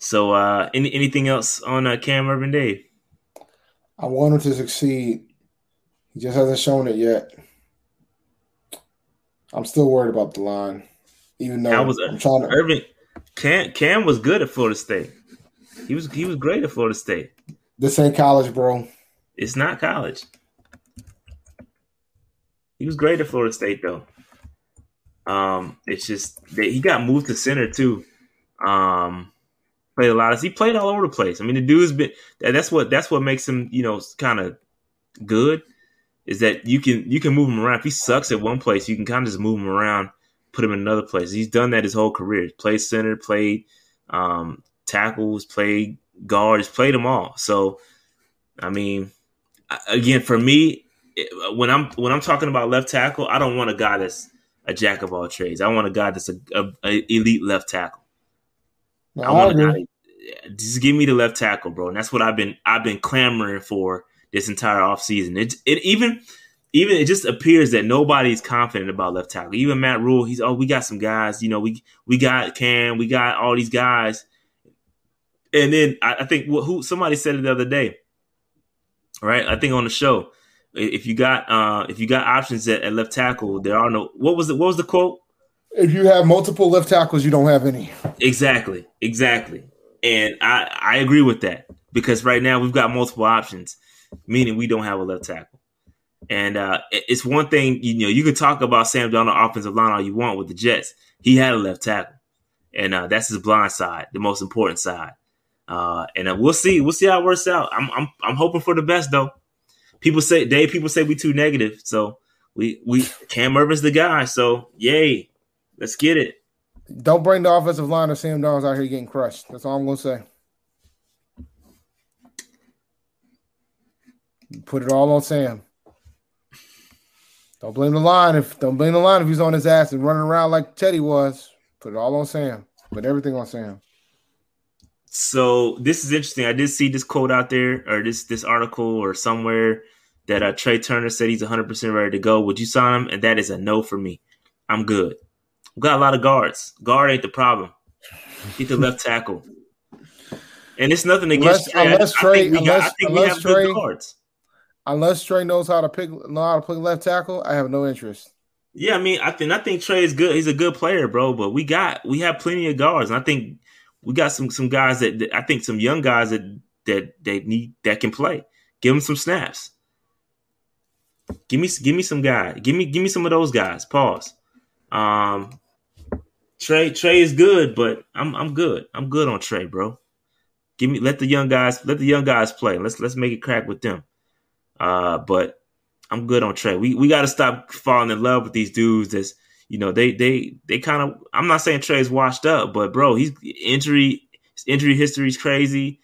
So, uh, any anything else on uh, Cam Erving Dave?
I want him to succeed. He just hasn't shown it yet. I'm still worried about the line, even though I was, I'm trying to.
Urban Cam Cam was good at Florida State. He was he was great at Florida State.
This ain't college, bro.
It's not college. He was great at Florida State though. Um, it's just that he got moved to center too. Um, played a lot he played all over the place. I mean, the dude's been that's what that's what makes him you know kind of good is that you can you can move him around. If he sucks at one place, you can kind of just move him around, put him in another place. He's done that his whole career. Played center, played um, tackles, played guards, played them all. So, I mean, again, for me, when I'm when I'm talking about left tackle, I don't want a guy that's a jack of all trades. I want a guy that's a, a, a elite left tackle. No, I want to. Just give me the left tackle, bro. And that's what I've been I've been clamoring for this entire offseason. It it even even it just appears that nobody's confident about left tackle. Even Matt Rhule, he's oh, we got some guys. You know, we we got Cam, we got all these guys. And then I, I think who somebody said it the other day, right? I think on the show, if you got uh if you got options at, at left tackle, there are no. What was the what was the quote?
If you have multiple left tackles, you don't have any.
Exactly, exactly, and I I agree with that because right now we've got multiple options, meaning we don't have a left tackle. And uh, it's one thing, you know, you can talk about Sam Darnold offensive line all you want with the Jets. He had a left tackle, and uh, that's his blind side, the most important side. Uh, and uh, we'll see, we'll see how it works out. I'm, I'm, I'm hoping for the best though. People say, Dave, people say we too negative, so we, we Cam Erving's the guy. So yay, let's get it.
Don't bring the offensive line of Sam Darnold out here getting crushed. That's all I'm gonna say. Put it all on Sam. Don't blame the line if don't blame the line if he's on his ass and running around like Teddy was. Put it all on Sam. Put everything on Sam.
So this is interesting. I did see this quote out there, or this this article, or somewhere that uh, Trai Turner said he's 100 percent ready to go. Would you sign him? And that is a no for me. I'm good. We've got a lot of guards. Guard ain't the problem. Get the left tackle. And it's nothing against
unless, Trai. Unless Trai, unless, guards unless Trai knows how to pick know how to play left tackle, I have no interest.
Yeah, I mean, I think I think Trai is good. He's a good player, bro. But we got we have plenty of guards, and I think we got some some guys that, that I think some young guys that that they need that can play. Give them some snaps. Give me give me some guy. Give me give me some of those guys. Pause. Um, Trai Trai is good, but I'm I'm good. I'm good on Trai, bro. Give me let the young guys let the young guys play. Let's let's make it crack with them. Uh, but I'm good on Trai. We we got to stop falling in love with these dudes. That's you know they they they kind of. I'm not saying Trai's washed up, but bro, he's injury injury history is crazy.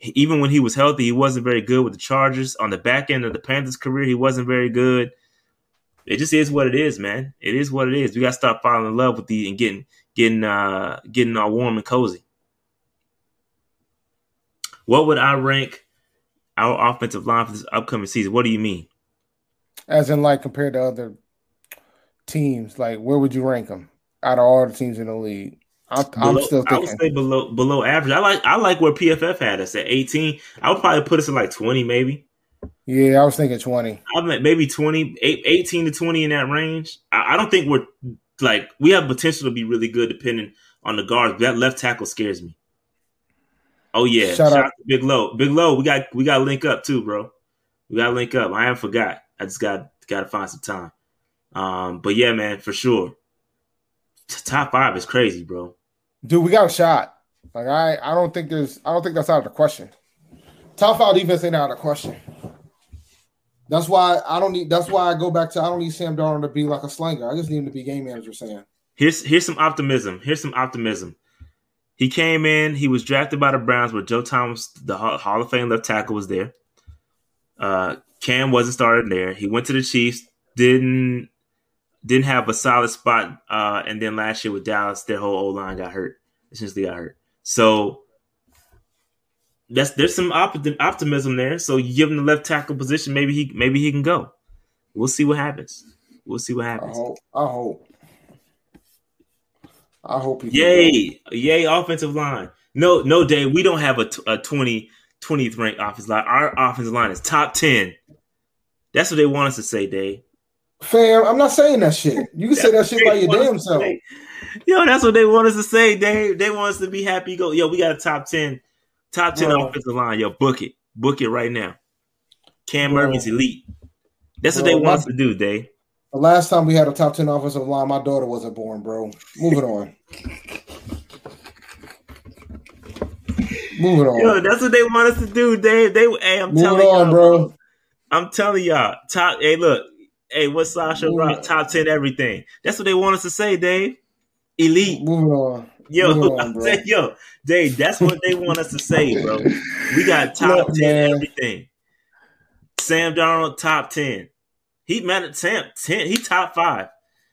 Even when he was healthy, he wasn't very good with the Chargers. On the back end of the Panthers' career, he wasn't very good. It just is what it is, man. It is what it is. We got to stop falling in love with these and getting getting uh getting all warm and cozy. What would I rank our offensive line for this upcoming season. What do you mean?
As in, like compared to other teams, like where would you rank them out of all the teams in the league? I'm,
below,
I'm still thinking.
I would say below below average. I like I like where PFF had us at 18. I would probably put us at like 20, maybe.
Yeah, I was thinking 20.
I'm at maybe 20, 18 to 20 in that range. I, I don't think we're like we have potential to be really good depending on the guards. That left tackle scares me. Oh yeah, shout, shout out. to Big Low. Big Low, we got we got to link up too, bro. We got to link up. I haven't forgot. I just got got to find some time. Um, but yeah, man, for sure. Top five is crazy, bro.
Dude, we got a shot. Like I, I don't think there's, I don't think that's out of the question. Top five defense ain't out of the question. That's why I don't need. That's why I go back to I don't need Sam Darnold to be like a slinger. I just need him to be game manager. Sam.
here's here's some optimism. Here's some optimism. He came in. He was drafted by the Browns, but Joe Thomas, the Hall of Fame left tackle, was there. Uh, Cam wasn't started there. He went to the Chiefs. Didn't didn't have a solid spot. Uh, and then last year with Dallas, their whole O line got hurt. Essentially, got hurt. So that's there's some op- optimism there. So you give him the left tackle position, maybe he maybe he can go. We'll see what happens. We'll see what happens.
I hope. I hope. I hope he.
Yay! Yay! Offensive line. No, no, Dave. We don't have a, t- a 20, 20th ranked offensive line. Our offensive line is top ten. That's what they want us to say, Dave.
Fam, I'm not saying that shit. You can say that shit by your damn self.
Yo, that's what they want us to say, Dave. They want us to be happy. Go, yo, we got a top ten, top ten Bro. offensive line. Yo, book it, book it right now. Cam Bro. Erving's elite. That's Bro, what they want us to do, Dave.
The last time we had a top 10 offensive line, my daughter wasn't born, bro. Moving on. Moving on.
Yo, that's what they want us to do, Dave. They hey, I'm
Moving
telling
on,
y'all,
bro.
I'm telling y'all, top hey, look, hey, what's Sasha Rock? Top 10 everything. That's what they want us to say, Dave. Elite.
Moving on.
Yo,
on,
yo, Dave, that's what they want us to say, bro. We got top look, 10 man. everything. Sam Darnold, top 10. He man, Sam ten. He top five.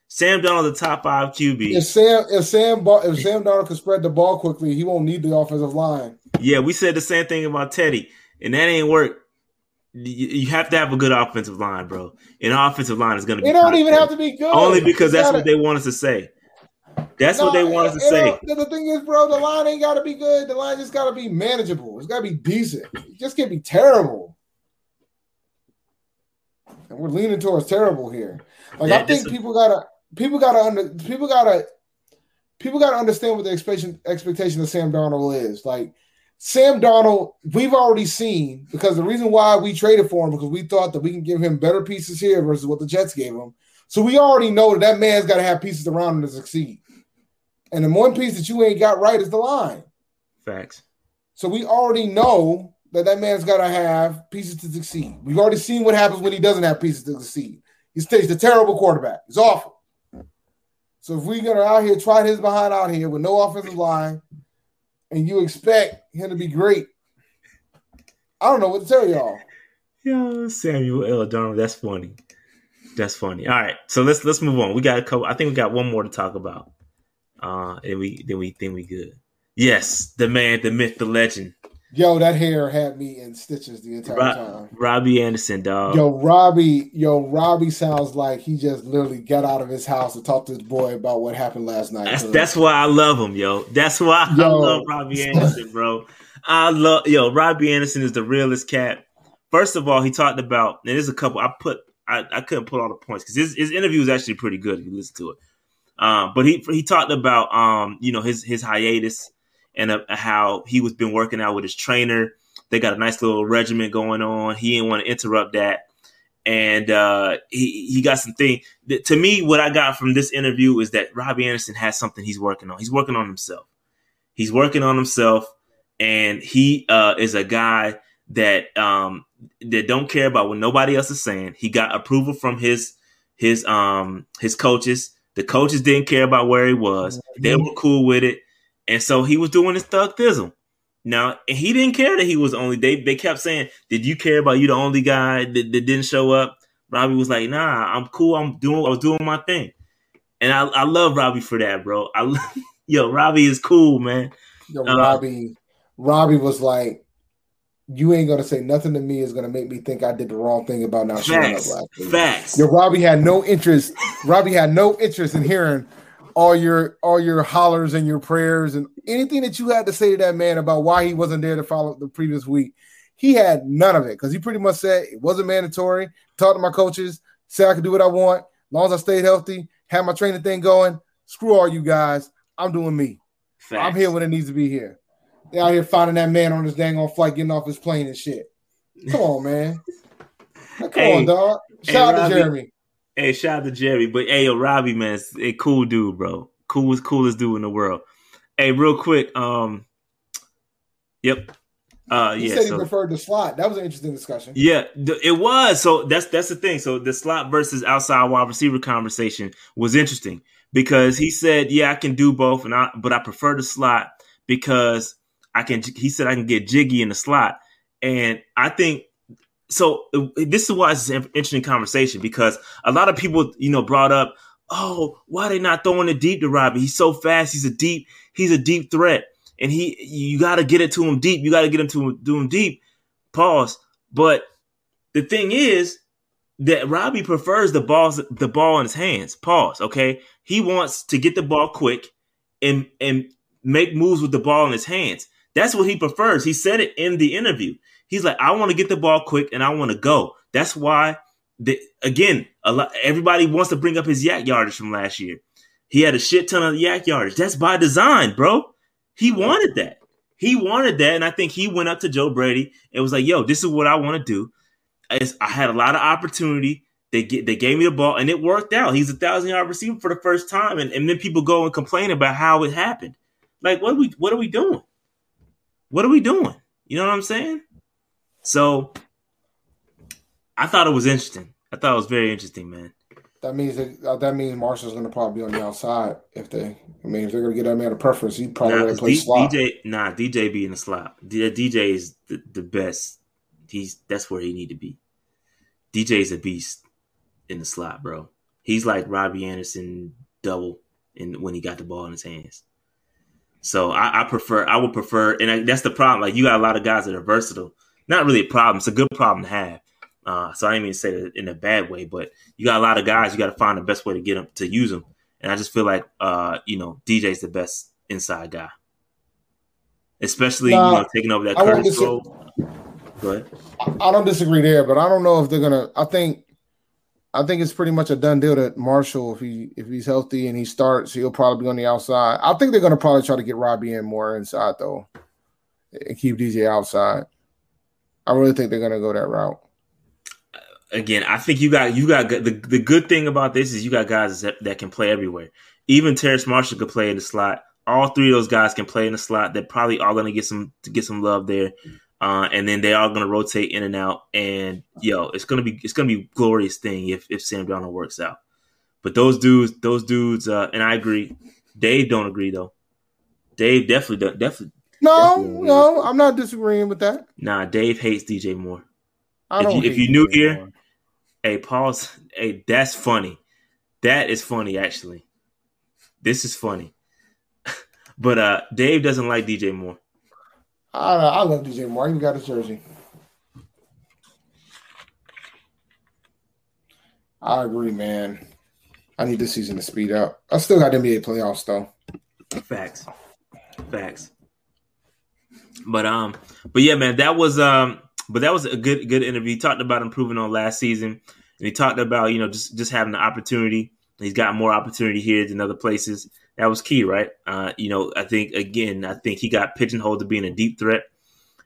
Sam Darnold, the top five QB.
If Sam, if Sam, if Sam Darnold can spread the ball quickly, he won't need the offensive line.
Yeah, we said the same thing about Teddy, and that ain't work. you have to have a good offensive line, bro. An offensive line is going to be.
It don't even have to be good.
Only because that's gotta, what they want us to say. That's no, what they want us to say.
The thing is, bro, the line ain't got to be good. The line just got to be manageable. It's got to be decent. It just can't be terrible. And we're leaning towards terrible here. Like yeah, I think people gotta, people gotta under, people gotta, people gotta understand what the expectation expectation of Sam Darnold is. Like Sam Darnold, we've already seen because the reason why we traded for him because we thought that we can give him better pieces here versus what the Jets gave him. So we already know that that man's got to have pieces around him to succeed. And the one piece that you ain't got right is the line.
Facts.
So we already know that that man's got to have pieces to succeed. We've already seen what happens when he doesn't have pieces to succeed. He's, he's a terrible quarterback. He's awful. So if we're gonna out here try his behind out here with no offensive line, and you expect him to be great, I don't know what to tell y'all.
Yeah, Samuel L. Donald, that's funny. That's funny. All right, so let's let's move on. We got a couple. I think we got one more to talk about. Uh, and we then we think we good. Yes, the man, the myth, the legend.
Yo, that hair had me in stitches the entire Rob, time.
Robbie Anderson, dog.
Yo, Robbie, yo, Robbie sounds like he just literally got out of his house to talk to his boy about what happened last night.
That's, that's why I love him, yo. That's why yo. I love Robbie Anderson, bro. I love yo. Robbie Anderson is the realest cat. First of all, he talked about, and there's a couple. I put, I, I couldn't put all the points because his, his interview was actually pretty good if you listen to it. Um, but he he talked about um, you know his his hiatus and uh, how he was been working out with his trainer. They got a nice little regimen going on. He didn't want to interrupt that, and uh, he he got some thing. To me, what I got from this interview is that Robbie Anderson has something he's working on. He's working on himself. He's working on himself, and he uh, is a guy that um, that don't care about what nobody else is saying. He got approval from his his um his coaches. The coaches didn't care about where he was. They were cool with it. And so he was doing his thug thism. Now he didn't care that he was only they they kept saying, Did you care about you the only guy that, that didn't show up? Robbie was like, nah, I'm cool. I'm doing I was doing my thing. And I, I love Robbie for that, bro. I yo, Robbie is cool, man.
Yo, uh, Robbie, Robbie was like, you ain't gonna say nothing to me is gonna make me think I did the wrong thing about not showing up last
week. Facts.
Yo, Robbie had no interest. Robbie had no interest in hearing all your all your hollers and your prayers and anything that you had to say to that man about why he wasn't there to follow the previous week. He had none of it because he pretty much said it wasn't mandatory. Talked to my coaches, said I could do what I want as long as I stayed healthy, had my training thing going. Screw all you guys. I'm doing me. Facts. I'm here when it needs to be here. They out here finding that man on his dang on flight, getting off his plane and shit. Come on, man. Come hey, on, dog. Shout hey, out to Jeremy.
Hey, shout out to Jerry. But hey, yo, Robbie, man, a cool dude, bro. Coolest, coolest dude in the world. Hey, real quick, um, yep. Uh,
he
yeah,
said he so, preferred the slot. That was an interesting discussion.
Yeah, it was. So that's that's the thing. So the slot versus outside wide receiver conversation was interesting because he said, "Yeah, I can do both, and I but I prefer the slot because I can." He said, "I can get jiggy in the slot," and I think so this is why it's an interesting conversation because a lot of people, you know, brought up, oh, why they not throwing it deep to Robbie? He's so fast. He's a deep. He's a deep threat, and he you got to get it to him deep. You got to get him to do him deep. Pause. But the thing is that Robbie prefers the balls the ball in his hands. Pause. Okay, he wants to get the ball quick and and make moves with the ball in his hands. That's what he prefers. He said it in the interview. He's like, I want to get the ball quick and I want to go. That's why, the, again, a lot, everybody wants to bring up his YAC yardage from last year. He had a shit ton of YAC yardage. That's by design, bro. He wanted that. He wanted that, and I think he went up to Joe Brady and was like, "Yo, this is what I want to do." I had a lot of opportunity. They get they gave me the ball, and it worked out. He's a thousand yard receiver for the first time, and, and then people go and complain about how it happened. Like, what are we what are we doing? What are we doing? You know what I'm saying? So I thought it was interesting. I thought it was very interesting, man.
That means that, uh, that means Marshall's going to probably be on the outside if they. I mean, if they're going to get that man a preference, he probably nah, play D- slot.
DJ, nah, DJ be in the slot. DJ is the, the best. He's that's where he need to be. DJ is a beast in the slot, bro. He's like Robbie Anderson double in when he got the ball in his hands. So I, I prefer, I would prefer, and I, that's the problem. Like you got a lot of guys that are versatile not really a problem. It's a good problem to have. Uh, so I didn't mean to say it in a bad way, but you got a lot of guys. You got to find the best way to get them to use them. And I just feel like uh, you know DJ's the best inside guy, especially nah, you know taking over that Curtis role.
Go ahead. I don't disagree there, but I don't know if they're gonna. I think, I think it's pretty much a done deal that Marshall, if he if he's healthy and he starts, he'll probably be on the outside. I think they're gonna probably try to get Robbie in more inside though, and keep DJ outside. I really think they're gonna go that route
again, I think you got you got the the good thing about this is you got guys that, that can play everywhere. Even Terrence Marshall could play in the slot. All three of those guys can play in the slot. They're probably all going to get some to get some love there, uh, and then they are going to rotate in and out. And yo, it's gonna be it's gonna be glorious thing if if Sam Darnold works out. But those dudes, those dudes, uh, and I agree. Dave don't agree though. Dave definitely definitely.
No, definitely no, I'm not disagreeing with that.
Nah, Dave hates DJ Moore. I don't if you, if you knew here, Hey, pause. Hey, that's funny. That is funny, actually. This is funny. but uh Dave doesn't like DJ Moore.
I, I love DJ Moore. He got his jersey. I agree, man. I need this season to speed up. I still got NBA playoffs though.
Facts. Facts. But um, but yeah, man, that was um but that was a good good interview. He talked about improving on last season, and he talked about you know just just having the opportunity. He's got more opportunity here than other places. That was key, right? Uh, you know, I think again, I think he got pigeonholed to being a deep threat,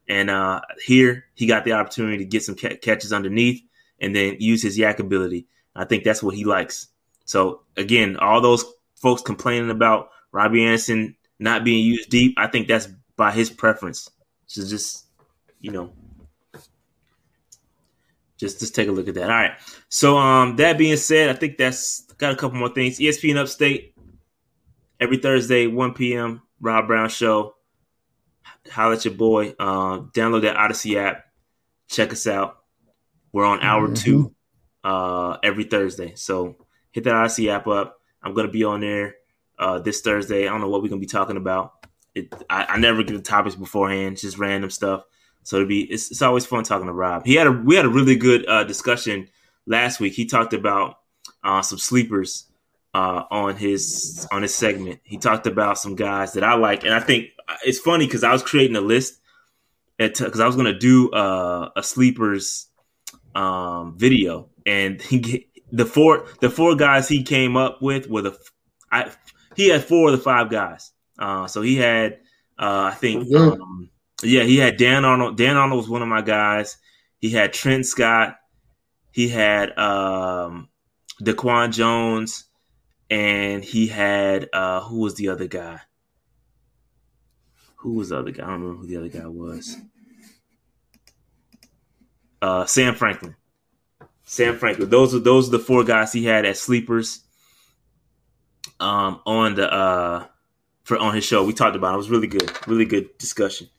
and uh, here he got the opportunity to get some ca- catches underneath and then use his YAC ability. I think that's what he likes. So again, all those folks complaining about Robbie Anderson not being used deep, I think that's by his preference. So just you know, just just take a look at that. All right. So um that being said, I think that's got a couple more things. ESPN Upstate every Thursday, 1 p.m. Rob Brown Show. Holla at your boy. Uh, download that Odyssey app. Check us out. We're on hour mm-hmm. two uh, every Thursday. So hit that Odyssey app up. I'm gonna be on there uh, this Thursday. I don't know what we're gonna be talking about. It, I, I never get the topics beforehand, just random stuff. So it'd be it's, it's always fun talking to Rob. He had a we had a really good uh, discussion last week. He talked about uh, some sleepers uh, on his on his segment. He talked about some guys that I like, and I think it's funny because I was creating a list because I was going to do uh, a sleepers um, video, and he the four the four guys he came up with were the I, he had four of the five guys. Uh, so he had uh, I think. Um, yeah, he had Dan Arnold. Dan Arnold was one of my guys. He had Trent Scott. He had um, Daquan Jones, and he had uh, who was the other guy? Who was the other guy? I don't remember who the other guy was. Uh, Sam Franklin. Sam Franklin. Those are those are the four guys he had as sleepers. Um, on the uh, for on his show, we talked about. It. it was really good, really good discussion.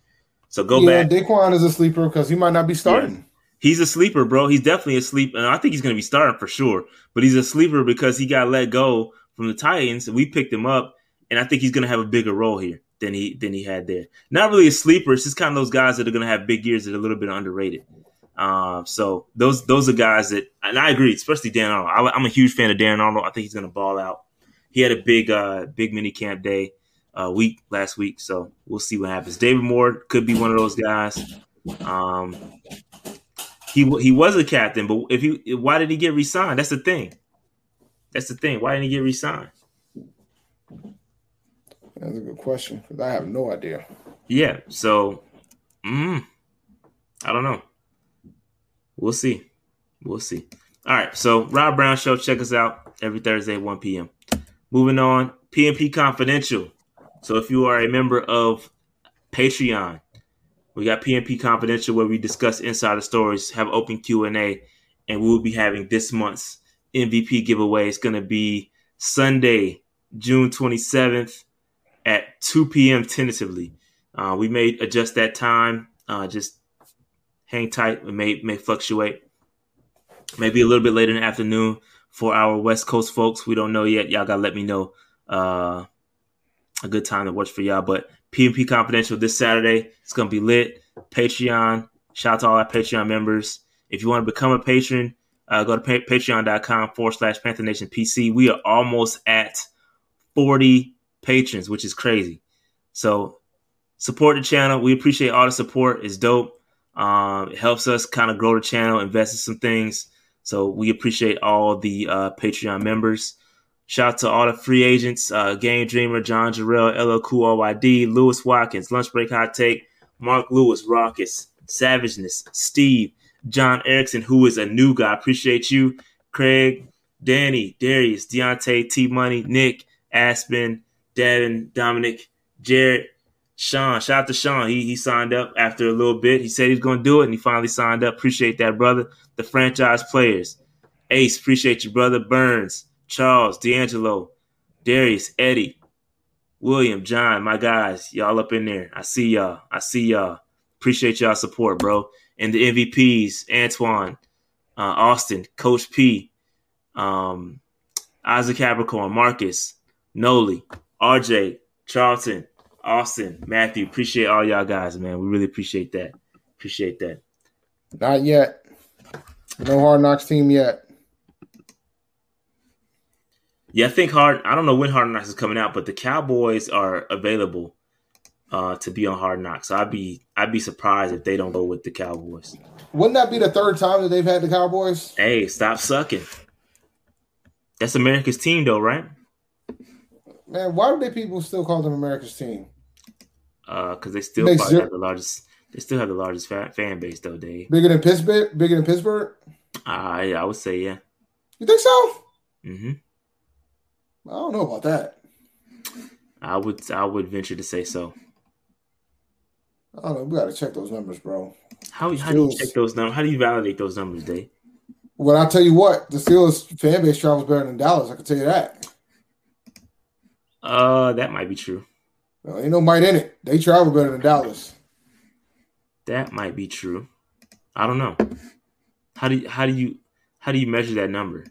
So go yeah, back.
Daquan is a sleeper because he might not be starting.
He's a sleeper, bro. He's definitely a sleeper, and I think he's going to be starting for sure. But he's a sleeper because he got let go from the Titans, and we picked him up, and I think he's going to have a bigger role here than he than he had there. Not really a sleeper. It's just kind of those guys that are going to have big years that are a little bit underrated. Um, so those those are guys that, and I agree, especially Dan Arnold. I, am a huge fan of Dan Arnold. I think he's going to ball out. He had a big uh, big mini camp day uh, week last week. So we'll see what happens. David Moore could be one of those guys. Um, he he was a captain, but if he why did he get resigned? That's the thing. That's the thing. Why didn't he get resigned?
That's a good question because I have no idea.
Yeah. So, mm, I don't know. We'll see. We'll see. All right. So Rob Brown Show. Check us out every Thursday, 1 p.m. Moving on. PNP Confidential. So if you are a member of Patreon, we got PNP Confidential where we discuss insider stories, have open Q and we will be having this month's MVP giveaway. It's going to be Sunday, June 27th at 2 p.m. tentatively. Uh, we may adjust that time. Uh, just hang tight. It may may fluctuate. Maybe a little bit later in the afternoon for our West Coast folks. We don't know yet. Y'all gotta let me know. Uh, a good time that works for y'all. But PNP Confidential this Saturday, it's gonna be lit. Patreon, Shout out to all our Patreon members. If you want to become a patron, uh, go to pa- patreon.com forward slash Panther Nation PC. We are almost at 40 patrons, which is crazy. So support the channel. We appreciate all the support. It's dope. Um, it helps us kind of grow the channel, invest in some things. So we appreciate all the uh, Patreon members. Shout out to all the free agents, uh, Game Dreamer, John Jarrell, LL Cool OYD, Lewis Watkins, Lunch Break Hot Take, Mark Lewis, Raucus, Savageness, Steve, John Erickson, who is a new guy. Appreciate you. Craig, Danny, Darius, Deontay, T Money, Nick, Aspen, Devin, Dominic, Jared, Sean. Shout out to Sean. He he signed up after a little bit. He said he's going to do it, and he finally signed up. Appreciate that, brother. The franchise players. Ace, appreciate you, brother. Burns, Charles, D'Angelo, Darius, Eddie, William, John, my guys, y'all up in there. I see y'all. I see y'all. Appreciate y'all support, bro. And the MVPs, Antoine, uh, Austin, Coach P, um, Isaac Capricorn, Marcus, Noli, RJ, Charlton, Austin, Matthew. Appreciate all y'all guys, man. We really appreciate that. Appreciate that.
Not yet. No hard knocks team yet.
Yeah, I think hard. I don't know when Hard Knocks is coming out, but the Cowboys are available uh, to be on Hard Knocks. So I'd be I'd be surprised if they don't go with the Cowboys.
Wouldn't that be the third time that they've had the Cowboys?
Hey, stop sucking. That's America's team, though, right?
Man, why do they people still call them America's team?
Because uh, they still probably zero- have the largest. They still have the largest fan, fan base, though, Dave.
Bigger than Pittsburgh. Bigger than Pittsburgh.
Uh, yeah, I would say yeah.
You think so?
Mm-hmm.
I don't know about that.
I would I would venture to say so.
I don't know. We got to check those numbers, bro.
How, how do you check those numbers? How do you validate those numbers, Dave?
Well, I'll tell you what, the Steelers fan base travels better than Dallas. I can tell you that.
Uh, that might be true.
Well, ain't no might in it. They travel better than Dallas.
That might be true. I don't know. How do you, how do you how do you measure that number?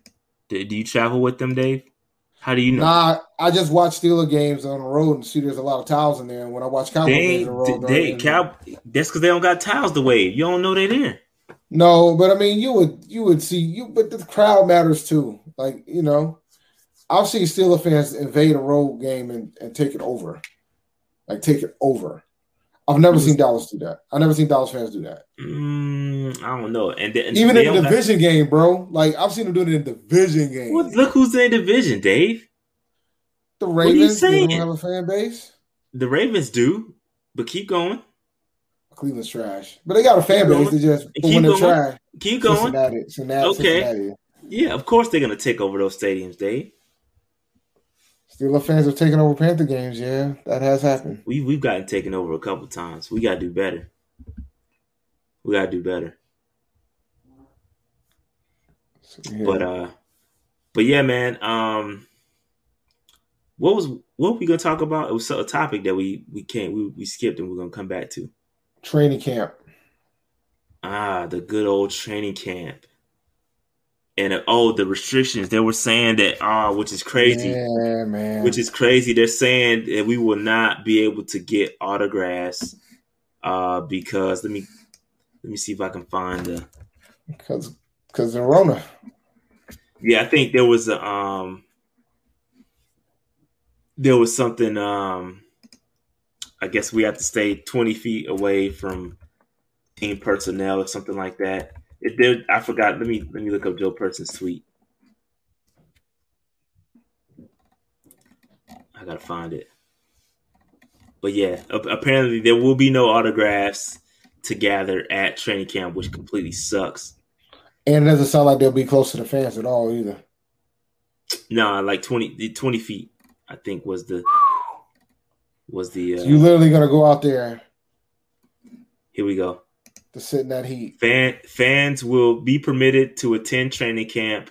Do, do you travel with them, Dave? How do you know?
Nah, I just watch Steeler games on the road and see there's a lot of towels in there. And when I watch Cowboys games on the road,
they, Cow, that's because they don't got towels to wave. You don't know they're there.
No, but I mean, you would you would see you, but the crowd matters too. Like you know, I've seen Steeler fans invade a road game and, and take it over, like take it over. I've never seen Dallas do that. I've never seen Dallas fans do that.
Mm, I don't know. And, and
even in the division have... game, bro. Like I've seen them do it in the division game.
Well, look who's in the division, Dave.
The Ravens they don't have a fan base.
The Ravens do, but keep going.
Cleveland's trash, but they got a fan base. They just
keep when
they
try. Keep going.
Cincinnati, Cincinnati, okay. Cincinnati.
Yeah, of course they're gonna take over those stadiums, Dave.
Steelers fans have taken over Panther games. Yeah, that has happened.
We we've gotten taken over a couple times. We gotta do better. We gotta do better. Yeah. But uh, but yeah, man. Um, what was what were we gonna talk about? It was a topic that we we can't we we skipped and we're gonna come back to.
Training camp.
Ah, the good old training camp and oh, the restrictions. They were saying that ah, oh, which is crazy.
Yeah, man.
Which is crazy. They're saying that we will not be able to get autographs uh, because let me let me see if I can find the
because because the Rona.
Yeah, I think there was a um there was something um I guess we have to stay twenty feet away from team personnel or something like that. If there, I forgot. Let me let me look up Joe Person's tweet. I gotta find it. But yeah, apparently there will be no autographs to gather at training camp, which completely sucks.
And it doesn't sound like they'll be close to the fans at all either.
No, like 20, 20 feet, I think was the was the.
Uh, so you literally gonna go out there.
Here we go
to sit in that heat.
Fan, fans will be permitted to attend training camp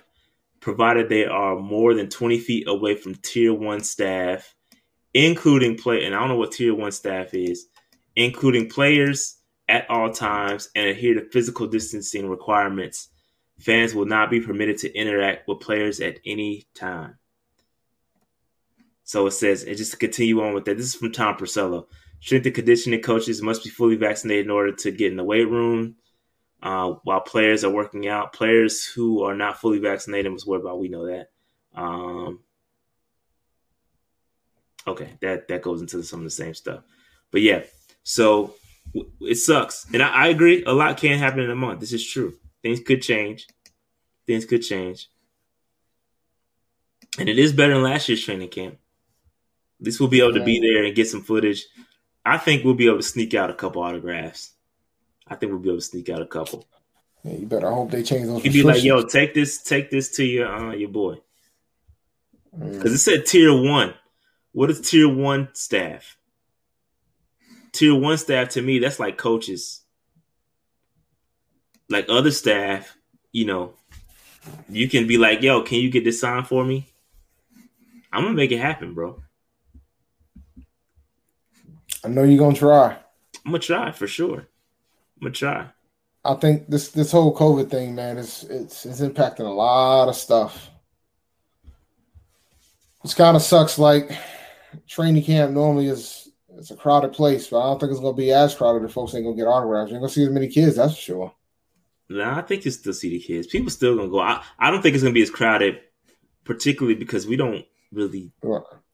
provided they are more than 20 feet away from tier one staff, including play. And I don't know what tier one staff is, including players at all times and adhere to physical distancing requirements. Fans will not be permitted to interact with players at any time. So it says, and just to continue on with that, this is from Tom Pelissero. Strength and conditioning coaches must be fully vaccinated in order to get in the weight room. uh, while players are working out. Players who are not fully vaccinated must worry about. We know that. Um, okay, that that goes into some of the same stuff. But yeah, so it sucks, and I, I agree. A lot can happen in a month. This is true. Things could change. Things could change, and it is better than last year's training camp. At least we'll be able to be there and get some footage. I think we'll be able to sneak out a couple autographs. I think we'll be able to sneak out a couple.
Yeah, you better hope they change those.
You'd be like, "Yo, take this, take this to your uh, your boy," because mm. it said tier one. What is tier one staff? Tier one staff to me, that's like coaches. Like other staff, you know, you can be like, "Yo, can you get this signed for me?" I'm gonna make it happen, bro.
I know you're gonna try.
I'm gonna try for sure. I'm gonna try.
I think this this whole COVID thing, man, is it's it's impacting a lot of stuff. It's kind of sucks. Like training camp normally is it's a crowded place, but I don't think it's gonna be as crowded if folks ain't gonna get autographs. You ain't gonna see as many kids, that's for sure.
Nah, I think you still see the kids. People still gonna go. I, I don't think it's gonna be as crowded, particularly because we don't really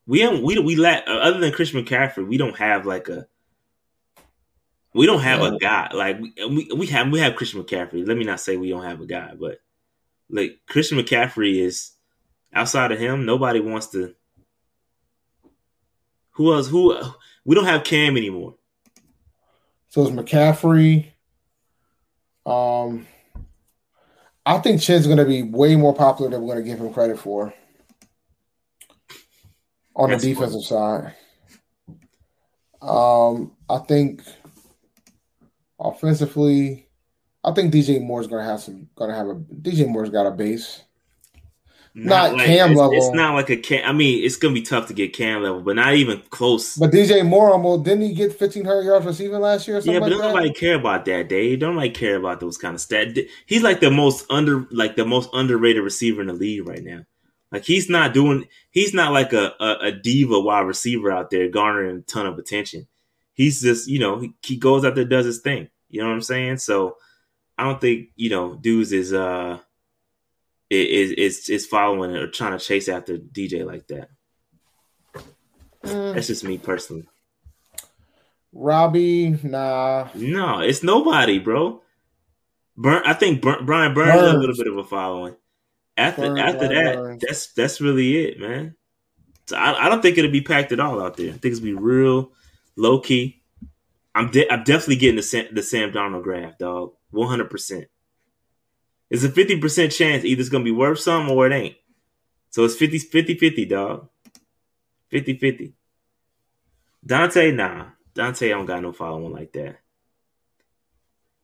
we haven't we we lack uh, other than Christian McCaffrey, we don't have like a we don't have a guy like we, we have we have Christian McCaffrey. Let me not say we don't have a guy, but like Christian McCaffrey is outside of him, nobody wants to. Who else? Who we don't have Cam anymore.
So it's McCaffrey. Um, I think Chinn's going to be way more popular than we're going to give him credit for on That's the defensive side. Um, I think offensively, I think DJ Moore's gonna have some gonna have a DJ Moore's got a base. Not, not like, Cam
it's,
level.
It's not like a Cam. I mean, it's gonna be tough to get Cam level, but not even close.
But DJ Moore, almost didn't he get fifteen hundred yards receiving last year? yeah, but like
don't nobody care about that. Dave, don't like care about those kind of stats. He's like the most under, like the most underrated receiver in the league right now. Like he's not doing, he's not like a, a, a diva wide receiver out there garnering a ton of attention. He's just, you know, he, he goes out there, does his thing. You know what I'm saying? So I don't think, you know, dudes is, uh, is, is, is following or trying to chase after DJ like that. Mm. That's just me personally.
Robbie, nah.
No, it's nobody, bro. Burn, I think Burn, Brian Burns, Burns a little bit of a following. After after that, that's that's really it, man. So I, I don't think it'll be packed at all out there. I think it'll be real low key. I'm de- I'm definitely getting the Sam, the Sam Darnold draft, dog. One hundred percent. It's a fifty percent chance either it's gonna be worth something or it ain't. So it's 50 50 50, dog. 50 50. Dante, nah. Dante I don't got no following like that.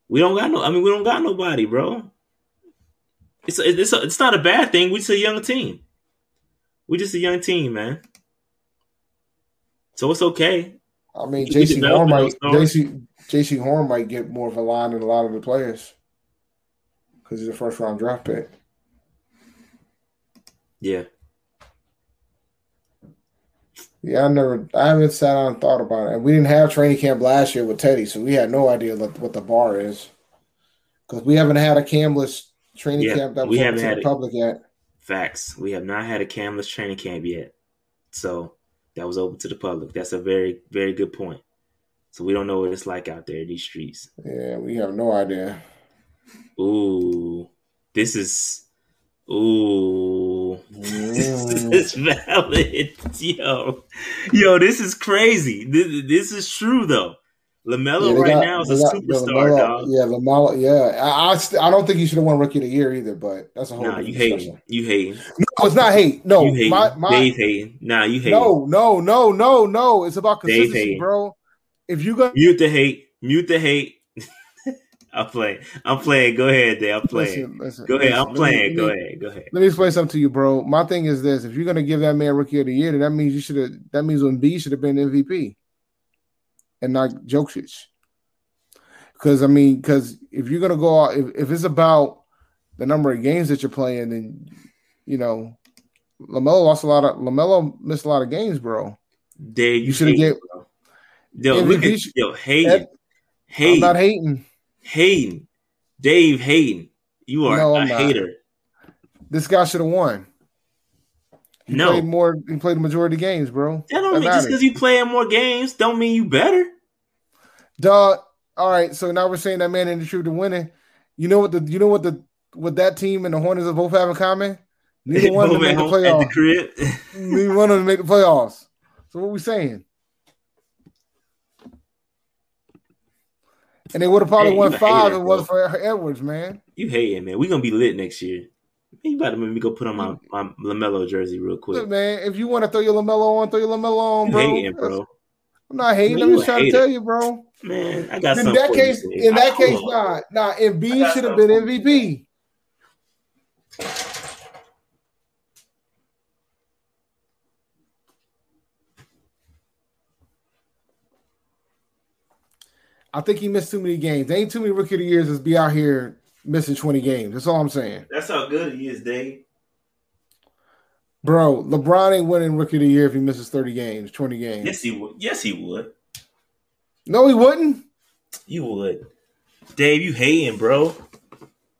We don't got no. I mean, we don't got nobody, bro. It's it's a, it's not a bad thing. We're just a young team. We're just a young team, man. So it's okay.
I mean, Jaycee Horn might Jaycee Jaycee Horn might get more of a line than a lot of the players because he's a first round draft pick.
Yeah.
Yeah, I never, I haven't sat down and thought about it. And we didn't have training camp last year with Teddy, so we had no idea what, what the bar is because we haven't had a camless training yeah, camp that we haven't had public yet.
Facts. We have not had a camless training camp yet. So that was open to the public. That's a very, very good point. So we don't know what it's like out there in these streets.
Yeah, we have no idea.
Ooh. This is ooh. Mm. this is valid. Yo. Yo, this is crazy. This, this is true though. LaMelo yeah, right got, now is a got, superstar,
yeah, dog. Yeah, LaMelo. Yeah, I, I, I don't think he should have won Rookie of the Year either. But that's a whole.
Nah, you hate. You hate.
No, it's not hate. No,
you hate. My, my, Dave hating. Nah, you hate.
No, no, no, no, no. It's about consistency, bro. If you go
mute the hate, mute the hate. I'm playing. I'm playing. Go ahead, Dave. I'm playing. Listen, listen, go ahead. Listen, I'm playing. Me, go ahead. Go ahead.
Let me explain something to you, bro. My thing is this: if you're gonna give that man Rookie of the Year, then that means you should have. That means when B should have been MVP and not Jokic. Because I mean, because if you're gonna go out, if, if it's about the number of games that you're playing, then you know, LaMelo lost a lot of LaMelo missed a lot of games, bro.
Dave, you should have get. Yo, look at yo hating, hating.
I'm not hating.
Hating. Dave Hayden, you are
No,
a
I'm not.
hater.
This guy should have won. He
No,
played more. He played the majority of games, bro.
that don't mean just because you play in more games don't mean you better.
Dog. All right, so now we're saying that man ain't the truth to winning. You know what the you know what the what that team and the Hornets both have in common? Neither one of them made the playoffs. Neither one of them made the playoffs. So what we saying? And they would have probably
Hey,
won five if it wasn't for Edwards, man.
you hating, man. We gonna be lit next year. You about to make me go put on my, mm. my LaMelo jersey real quick.
Look, man, if you want to throw your LaMelo on, throw your LaMelo on, bro.
hating, bro.
I'm not hating.
Man,
I'm just trying to tell you, bro.
Man, I got
In that case, in that
I-
case, nah, nah. Embiid should have been MVP. I think he missed too many games. There ain't too many rookie of the years that's be out here missing 20 games. That's all I'm saying.
That's how good he is, Dave.
Bro, LeBron ain't winning rookie of the year if he misses 30 games, 20 games.
Yes, he would. Yes, he would.
No, he wouldn't.
You would. Dave, you hating, bro.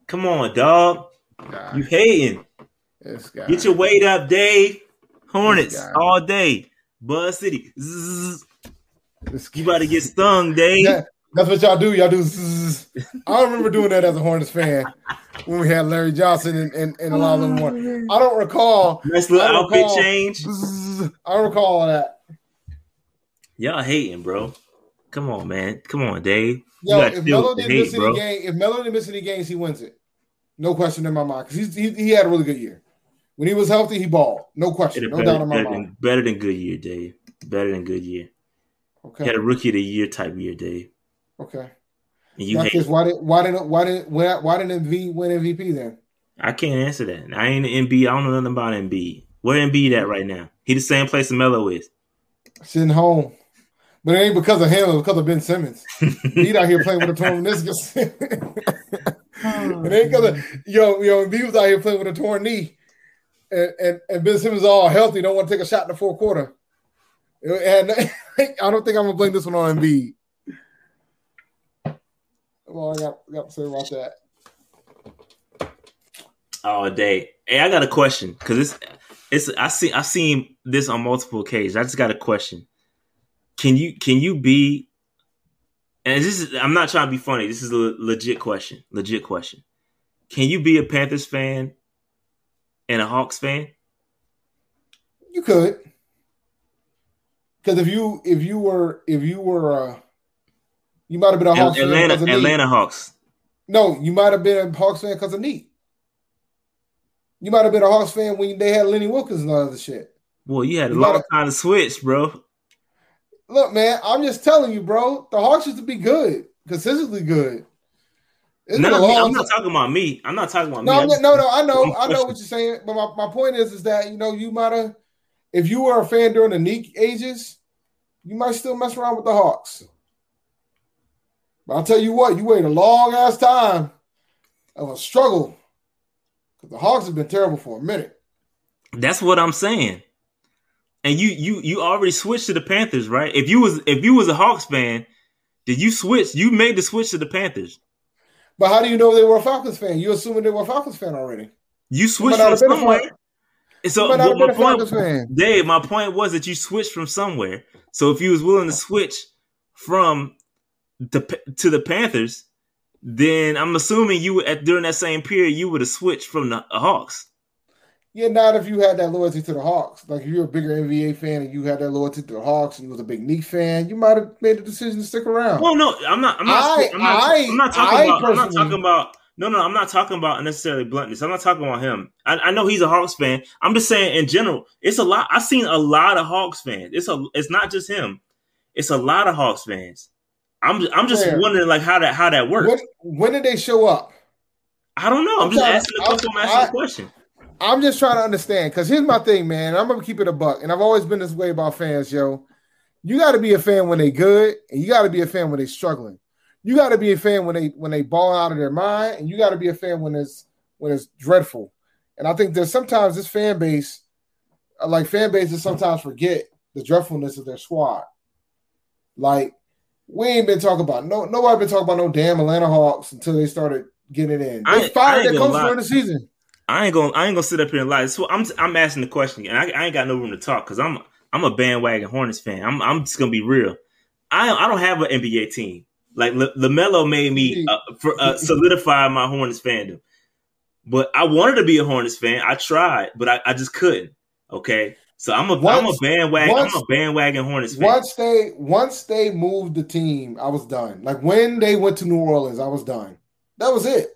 Come on, dog.
Nah,
You hating. Get your weight up, Dave. Hornets all day. Buzz City. Zzz. You about to get stung, Dave.
That's what y'all do. Y'all do. zzz. I remember doing that as a Hornets fan when we had Larry Johnson and, and, and a lot of them. More. I don't recall.
Nice little outfit
recall-
change.
zzz. I don't recall all that.
Y'all hating, bro. Come on, man. Come on, Dave. You
Yo,
got
if Melo didn't
hate,
miss any
bro.
game, if Melo didn't miss any games, he wins it. No question in my mind because he, he had a really good year. When he was healthy, he balled. No question,
Better,
no doubt in my
better
mind.
than, better than good year, Dave. Better than good year.
Okay.
He had a rookie of the year type year, Dave.
Okay.
You hate.
Why did why didn't why didn't why, why didn't MV win MVP then?
I can't answer that. I ain't MB. I don't know nothing about MB. Where MB at right now? He the same place Melo is.
Sitting home, but it ain't because of him. It's because of Ben Simmons. He's out here playing with a torn meniscus. it ain't because of yo yo. B was out here playing with a torn knee, and and, and Ben Simmons all healthy. Don't want to take a shot in the fourth quarter. And I don't think I'm gonna blame this one on Embiid. Well, I got, got to say about that.
all day. Hey, I got a question because it's it's I see I've seen this on multiple occasions. I just got a question. Can you can you be? And this is I'm not trying to be funny. This is a legit question. Legit question. Can you be a Panthers fan and a Hawks fan?
You could, because if you if you were if you were uh, you might have been a Hawks fan
Atlanta
of Nique.
Atlanta Hawks.
No, you might have been a Hawks fan because of Nique. You might have been a Hawks fan when they had Lenny Wilkens and all that shit.
Boy, you had a
You
long
gotta-
time to switch, bro.
Look, man, I'm just telling you, bro. The Hawks used to be good, consistently good. It's
No, no, I'm not talking about me. I'm not talking about
No,
me. Just-
no, no. I know,
I'm
know what you're saying. But my, my point is, is that you know you might have, if you were a fan during the Nique ages, you might still mess around with the Hawks. But I'll tell you what, you wait a long ass time of a struggle because the Hawks have been terrible for a minute.
That's what I'm saying. And you you you already switched to the Panthers, right? If you was if you was a Hawks fan, did you switch? You made the switch to the Panthers.
But how do you know they were a Falcons fan? You assuming they were a Falcons fan already?
You switched from
a
somewhere. And so
you might not
what
have been
my
a
point,
fan.
Dave, my point was that you switched from somewhere. So if you was willing to switch from to the Panthers, then I'm assuming you at during that same period you would have switched from the Hawks.
Yeah, not if you had that loyalty to the Hawks. Like if you're a bigger NBA fan and you had that loyalty to the Hawks and you was a big Knicks fan, you might have made the decision to stick around.
Well, no, I'm not. I'm not.
I-
I'm not,
I-
I'm not talking
I
about. I'm not talking about. No, no, I'm not talking about necessarily bluntness. I'm not talking about him. I, I know he's a Hawks fan. I'm just saying in general, it's a lot. I've seen a lot of Hawks fans. It's a. It's not just him. It's a lot of Hawks fans. I'm. I'm just
Where?
wondering like how that how that works.
When, when did they show up?
I don't know. I'm
I'm
just
trying-
asking. I'm
I-
asking
I-
a question.
I'm just trying to understand because here's my thing, man. I'm gonna keep it a buck, and I've always been this way about fans, yo. You got to be a fan when they good, and you got to be a fan when they struggling. You got to be a fan when they when they ball out of their mind, and you got to be a fan when it's when it's dreadful. And I think there's sometimes this fan base, like fan bases, sometimes forget the dreadfulness of their squad. Like we ain't been talking about no nobody been talking about no damn Atlanta Hawks until they started getting it in. They fired their coach during the season.
I ain't gonna I ain't gonna sit up here and lie. So I'm I'm asking the question, and I, I ain't got no room to talk because I'm I'm a bandwagon Hornets fan. I'm I'm just gonna be real. I I don't have an NBA team. Like L- LaMelo made me uh, for, uh, solidify my Hornets fandom. But I wanted to be a Hornets fan. I tried, but I, I just couldn't. Okay, so I'm a am a bandwagon once, I'm a bandwagon Hornets fan.
Once they once they moved the team, I was done. Like when they went to New Orleans, I was done. That was it.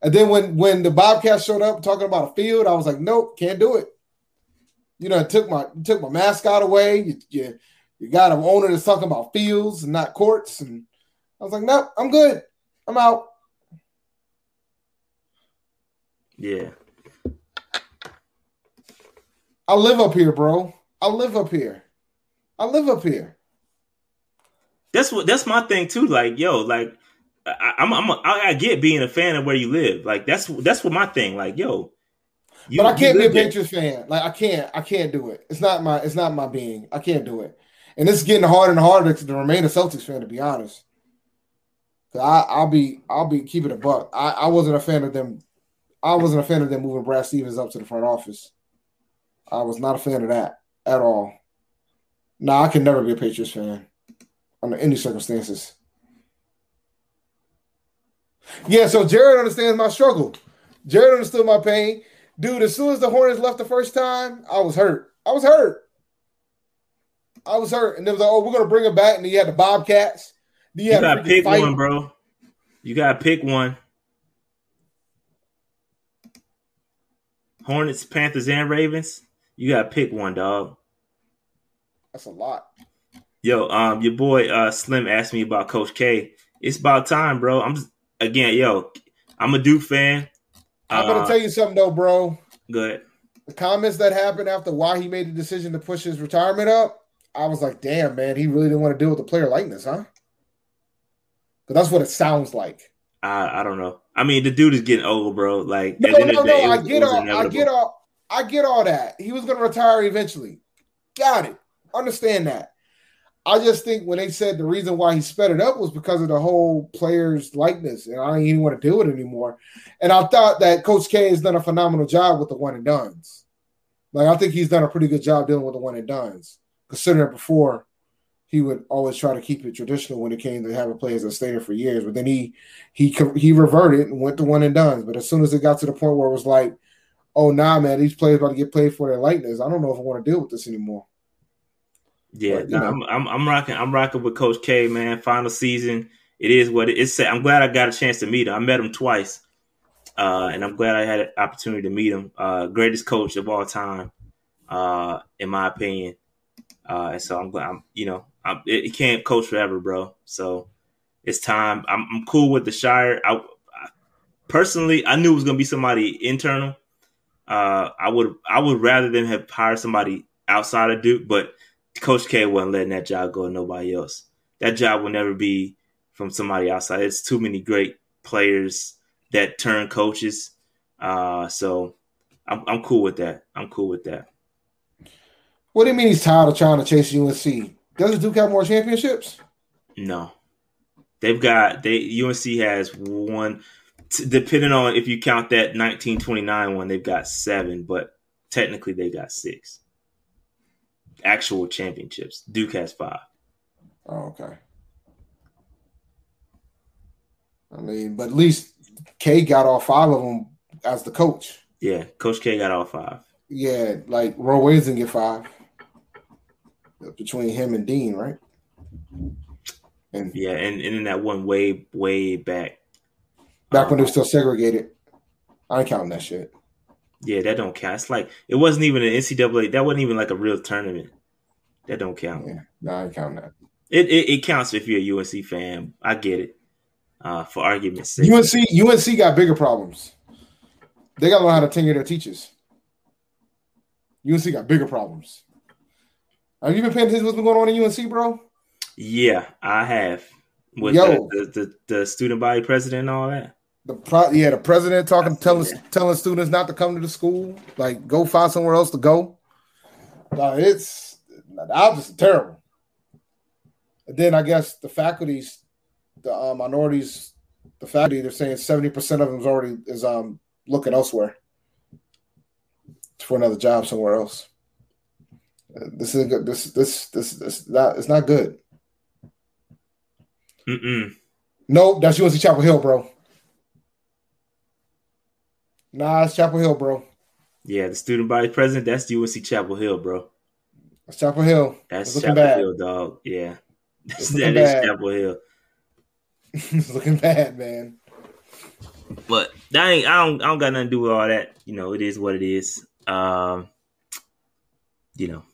And then when when the Bobcats showed up talking about a field, I was like, nope, can't do it. You know, it took my took my mascot away. You, you, you got an owner that's talking about fields and not courts, and I was like, nope, I'm good. I'm out.
Yeah.
I live up here, bro. I live up here. I live up here.
That's what that's my thing too. Like, yo, like I, I'm, I'm a, I get being a fan of where you live. Like that's that's what my thing. Like, yo,
you, but I can't be a Patriots fan. Like I can't, I can't do it. It's not my, it's not my being. I can't do it. And it's getting harder and harder to remain a Celtics fan, to be honest. I, will be, I'll be keeping a buck. I, I wasn't a fan of them. I wasn't a fan of them moving Brad Stevens up to the front office. I was not a fan of that at all. No, I can never be a Patriots fan under any circumstances. Yeah, so Jared understands my struggle. Jared understood my pain. Dude, as soon as the Hornets left the first time, I was hurt. I was hurt. I was hurt. And it was like, oh, we're gonna bring him back. And then you had the Bobcats.
you, you gotta pick fight. one, bro. You gotta pick one. Hornets, Panthers, and Ravens. You gotta pick one, dog.
That's a lot.
Yo, um, your boy uh Slim asked me about Coach K. It's about time, bro. I'm just again, yo, I'm a Duke fan.
I'm gonna uh, tell you something though, bro.
Good.
The comments that happened after why he made the decision to push his retirement up, I was like, damn, man, he really didn't want to deal with the player likeness, huh? Because that's what it sounds like.
I I don't know. I mean, the dude is getting old, bro. Like,
no, no, no. I get all, I get all, I get all that. He was gonna retire eventually. Got it. Understand that. I just think when they said the reason why he sped it up was because of the whole player's likeness, and I don't even want to do it anymore. And I thought that Coach K has done a phenomenal job with the one and duns. Like I think he's done a pretty good job dealing with the one and duns, considering before he would always try to keep it traditional when it came to having players that stayed there for years. But then he he he reverted and went to one and duns. But as soon as it got to the point where it was like, oh nah, man, these players about to get paid for their likeness. I don't know if I want to deal with this anymore.
Yeah, but, nah, I'm, I'm, I'm rocking I'm rocking with Coach K, man. Final season, it is what it is. I'm glad I got a chance to meet him. I met him twice, uh, and I'm glad I had an opportunity to meet him. Uh, greatest coach of all time, uh, in my opinion. Uh, and so I'm glad I'm you know I'm, it, it can't coach forever, bro. So it's time. I'm, I'm cool with the Scheyer. I, I, personally, I knew it was gonna be somebody internal. Uh, I would I would rather than have hired somebody outside of Duke, but Coach K wasn't letting that job go to nobody else. That job will never be from somebody outside. It's too many great players that turn coaches. Uh, so I'm, I'm cool with that. I'm cool with that.
What do you mean he's tired of trying to chase UNC? Does Duke have more championships?
No, they've got they UNC has one. Depending on if you count that 1929 one, they've got seven, but technically they got six actual championships. Duke has five.
Oh, okay. I mean, but at least K got all five of them as the coach.
Yeah, Coach K got all five.
Yeah, like Roy Williams didn't get five between him and Dean, right?
And yeah, and, and in that one way, way back.
Back um, when they were still segregated. I ain't counting that shit.
Yeah, that don't count. It's like it wasn't even an NCAA. That wasn't even like a real tournament. That don't count.
Yeah, no, I count that.
It, it, it counts if you're a UNC fan. I get it. Uh, for argument's sake,
UNC UNC got bigger problems. They got to learn how to tenure their teachers. UNC got bigger problems. Have you been paying attention to what's been going on in UNC, bro?
Yeah, I have. With Yo, the, the, the, the student body president and all that.
The pro, yeah, the president talking, telling telling students not to come to the school, like go find somewhere else to go. Uh, it's that was terrible. And then I guess the faculties, the uh, minorities the faculty they're saying seventy percent of them is already is um looking elsewhere for another job somewhere else. Uh, this is good. This this this this not it's not good.
Mm-mm.
Nope, that's UNC Chapel Hill, bro. Nah, it's Chapel Hill, bro.
Yeah, the student body president. That's UNC Chapel Hill, bro.
That's Chapel Hill.
That's Chapel
bad.
Hill, dog. Yeah, that
bad.
Chapel Hill.
it's looking bad, man.
But that ain't. I don't. I don't got nothing to do with all that. You know, it is what it is. Um, you know.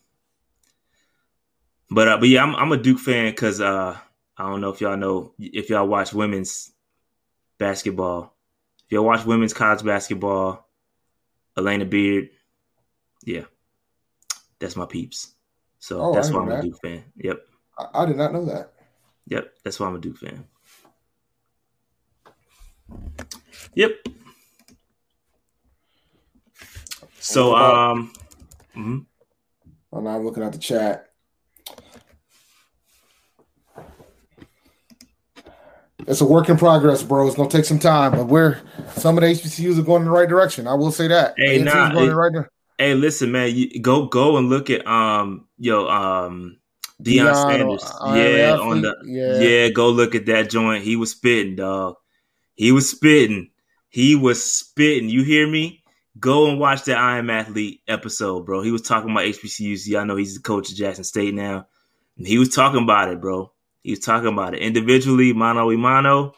But uh, but yeah, I'm I'm a Duke fan because uh, I don't know if y'all know if y'all watch women's basketball. If y'all watch women's college basketball, Alana Beard, yeah, that's my peeps. So
Oh,
that's why I'm a. Duke fan. Yep,
I, I did not know that.
yep, that's why I'm a Duke fan. Yep. So um,
now I'm looking at the chat. It's a work in progress, bro. It's gonna take some time, but we're some of the HBCUs are going in the right direction. I will say that.
Hey, nah,
going in the right direction.
Hey, listen, man, you go go and look at um yo um Deion
Deion
Sanders.
Iron
Yeah,
Athlete,
on the
yeah.
yeah. go look at that joint. He was spitting, dog. He was spitting. He was spitting. You hear me? Go and watch that I Am Athlete episode, bro. He was talking about HBCUs. Y'all know he's the coach of Jackson State now. And he was talking about it, bro. He was talking about it individually, mano y mano.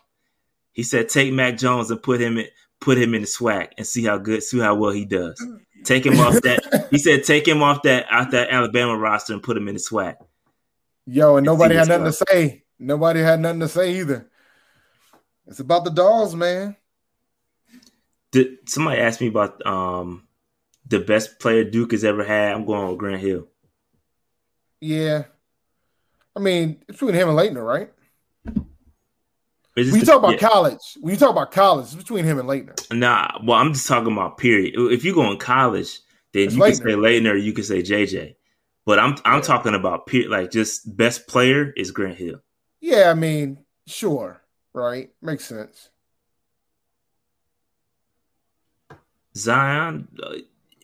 He said, take Mac Jones and put him in, put him in the SWAC and see how good, see how well he does. Take him off that. He said, take him off that out that Alabama roster and put him in the SWAC.
Yo, and nobody had nothing to say. Nobody had nothing to say either. It's about the dolls, man.
Did somebody asked me about um the best player Duke has ever had? I'm going with Grant Hill.
Yeah. I mean, it's between him and Laettner, right? When you
the-
talk about
yeah.
college, when you talk about college, it's between him and Laettner.
Nah, well, I'm just talking about period. If you go in college, then
It's
you can say Leitner, or you can say JJ. But I'm I'm
Yeah.
talking about per like just best player is Grant Hill.
Yeah, I mean, sure, right? Makes sense.
Zion, uh,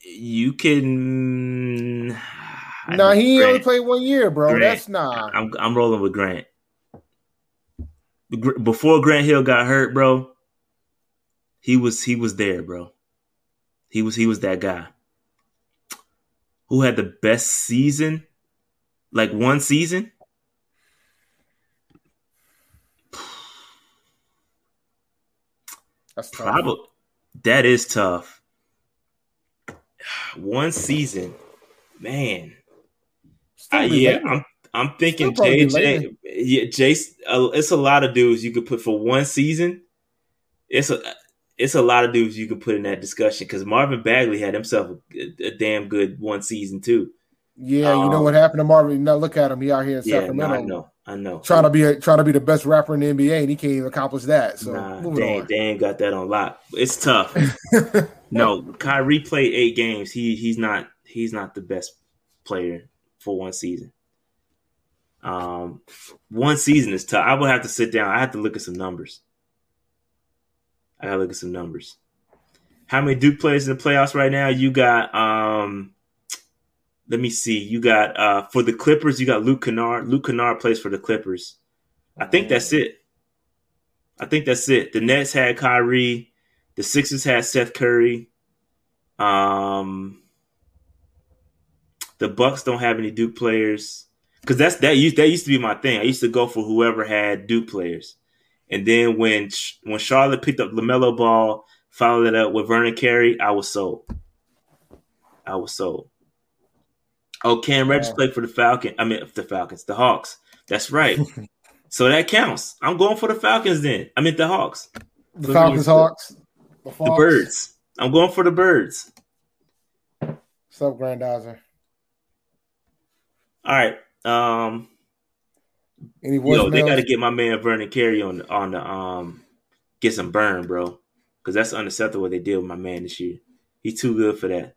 you can. I
Nah, he only played one year, bro.
Grant.
That's not.
I'm I'm rolling with Grant. Before Grant Hill got hurt, bro, he was he was there, bro. He was he was that guy. Who had the best season? Like one season?
That's tough.
Probably. That is tough. One season, man. Uh, yeah, I'm I'm thinking JJ. Yeah, Jace. Uh, it's a lot of dudes you could put for one season. It's a it's a lot of dudes you could put in that discussion because Marvin Bagley had himself a, a damn good one season too.
Yeah, you know
Um,
what happened to Marvin? Now look at him. He out here in
Yeah, no,
Sacramento
I know, I know.
trying to be a, trying to be the best rapper in the NBA, and he can't even accomplish that. So
nah,
moving
they,
on.
they ain't got that on lock. It's tough. no, Kyrie played eight games. He he's not he's not the best player for one season. Um, one season is tough. I would have to sit down. I have to look at some numbers. I gotta look at some numbers. How many Duke players in the playoffs right now? You got um let me see. You got uh for the Clippers, you got Luke Kennard. Luke Kennard plays for the Clippers. I think that's it. I think that's it. The Nets had Kyrie. The Sixers had Seth Curry. Um, the Bucks don't have any Duke players because that's that used that used to be my thing. I used to go for whoever had Duke players, and then when when Charlotte picked up LaMelo Ball, followed it up with Vernon Carey, I was sold. I was sold. Oh, Cam Reddish played for the Falcon. I mean, the Falcons, the Hawks. That's right. so that counts. I'm going for the Falcons then. I mean, the Hawks,
The Falcons, Hawks, the,
the Birds. I'm going for the Birds.
What's up, Grandizer?
All right. Um,
Any
yo, they got to get my man Vernon Carey on the on the um get some burn, bro, because that's unacceptable what they did with my man this year. He's too good for that.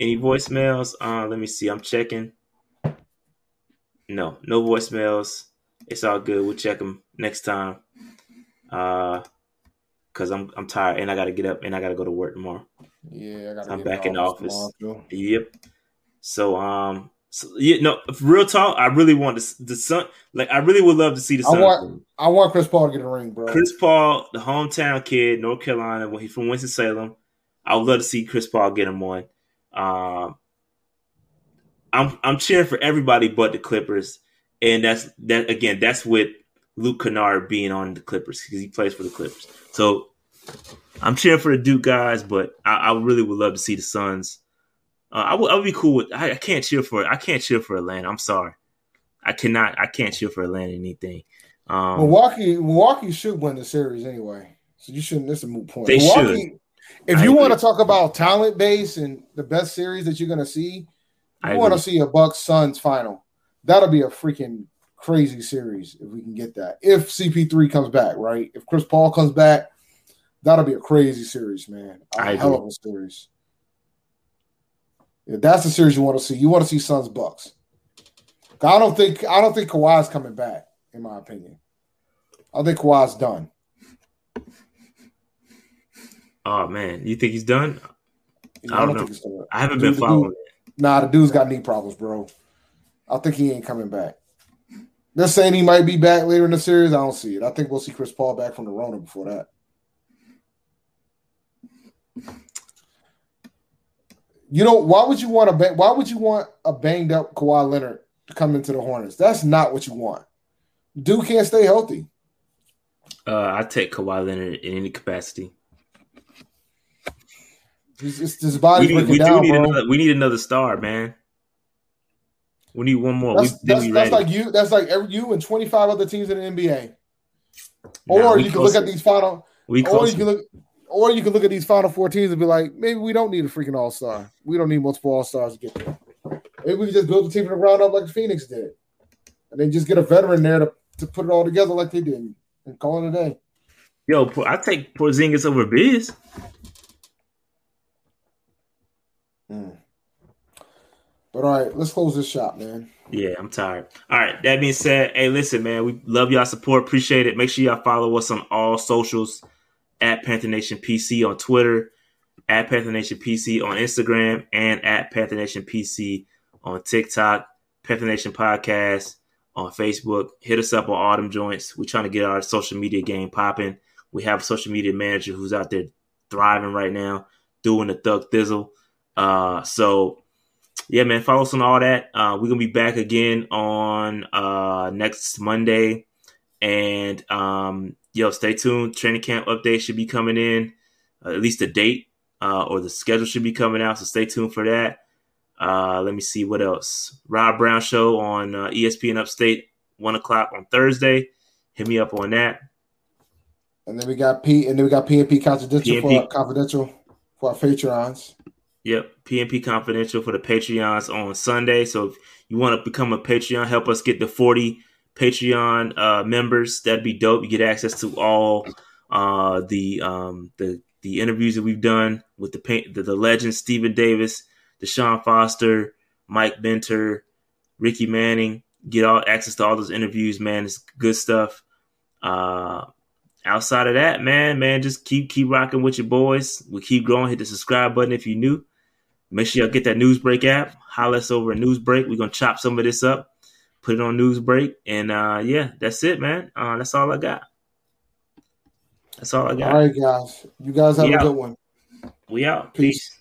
Any voicemails? Uh, let me see. I'm checking. No, no voicemails. It's all good. We'll check them next time. Uh, cause I'm I'm tired and I gotta get up and I gotta go to work tomorrow.
Yeah, I got.
I'm back in the office. Yep. So um, so, yeah, no, real talk. I really want the, the Sun. Like, I really would love to see the Sun.
I want, I want Chris Paul to get a ring, bro.
Chris Paul, the hometown kid, North Carolina, when he's from Winston Salem. I would love to see Chris Paul get him one. Um, I'm I'm cheering for everybody but the Clippers, and that's that again. That's with Luke Kennard being on the Clippers because he plays for the Clippers. So I'm cheering for the Duke guys, but I, I really would love to see the Suns uh, I would I would be cool with. I, I, can't cheer for. I can't cheer for Atlanta. I'm sorry. I cannot. I can't cheer for Atlanta anything.
Um, Milwaukee. Milwaukee should win the series anyway. So you shouldn't. This a moot point.
They Milwaukee, should.
If you want to talk about talent base and the best series that you're going to see, you want to see a Bucks Suns final. That'll be a freaking crazy series if we can get that. If CP3 comes back, right? If Chris Paul comes back, that'll be a crazy series, man. A I hell agree. of a series. That's the series you want to see. You want to see Suns Bucks. I don't think I don't think Kawhi's coming back, in my opinion. I think Kawhi's done.
Oh man, you think he's done? I, I don't, know. I haven't been following.
Dude, nah, the dude's got knee problems, bro. I think he ain't coming back. They're saying he might be back later in the series. I don't see it. I think we'll see Chris Paul back from the Rona before that. You know, why would you want a why would you want a banged up Kawhi Leonard to come into the Hornets? That's not what you want. Dude can't stay healthy.
Uh, I take Kawhi Leonard in any capacity.
It's, his body
we, we down, need another, we need another star, man. We need one more.
That's, we, that's, that's like you. That's like every, you and twenty five other teams in the NBA. Or nah, you can look at these final. We or you can look. Or you can look at these final four teams and be like, maybe we don't need a freaking all star. We don't need multiple all stars to get there. Maybe we can just build a team from the ground up like the Phoenix did, and then just get a veteran there to, to put it all together like they did and call it a day.
Yo, I take Porzingis over Biz.
Mm. But all right, let's close this shop, man.
Yeah, I'm tired. All right, that being said, hey, listen, man, we love y'all support, appreciate it. Make sure y'all follow us on all socials at Panther Nation PC on Twitter, at Panther Nation PC on Instagram, and at Panther Nation PC on TikTok. Panther Nation Podcast on Facebook. Hit us up on Autumn Joints. We're trying to get our social media game popping. We have a social media manager who's out there thriving right now, doing the thug thizzle. Uh, so yeah, man, follow us on all that. Uh, we're gonna be back again on uh, next Monday, and um, yo, stay tuned. Training camp update should be coming in, uh, at least the date uh, or the schedule should be coming out. So stay tuned for that. Uh, let me see what else. Rob Brown show on uh, ESPN Upstate, one o'clock on Thursday. Hit me up on that.
And then we got P, and then we got PNP Confidential PNP. for our, confidential for our Patreons.
Yep, PNP Confidential for the Patreons on Sunday. So if you want to become a Patreon, help us get the forty Patreon uh, members. That'd be dope. You get access to all uh, the um, the the interviews that we've done with the the, the legends Stephen Davis, Deshaun Foster, Mike Minter, Ricky Manning. Get all access to all those interviews, man. It's good stuff. Uh, outside of that, man, man, just keep keep rocking with your boys. We keep growing. Hit the subscribe button if you're new. Make sure y'all get that Newsbreak app. Holla us over at Newsbreak. We're gonna chop some of this up put it on Newsbreak, and uh, yeah, that's it, man. Uh, that's all I got. That's all I got.
All right, guys. You guys have we a out. good one.
We out. Peace. Peace.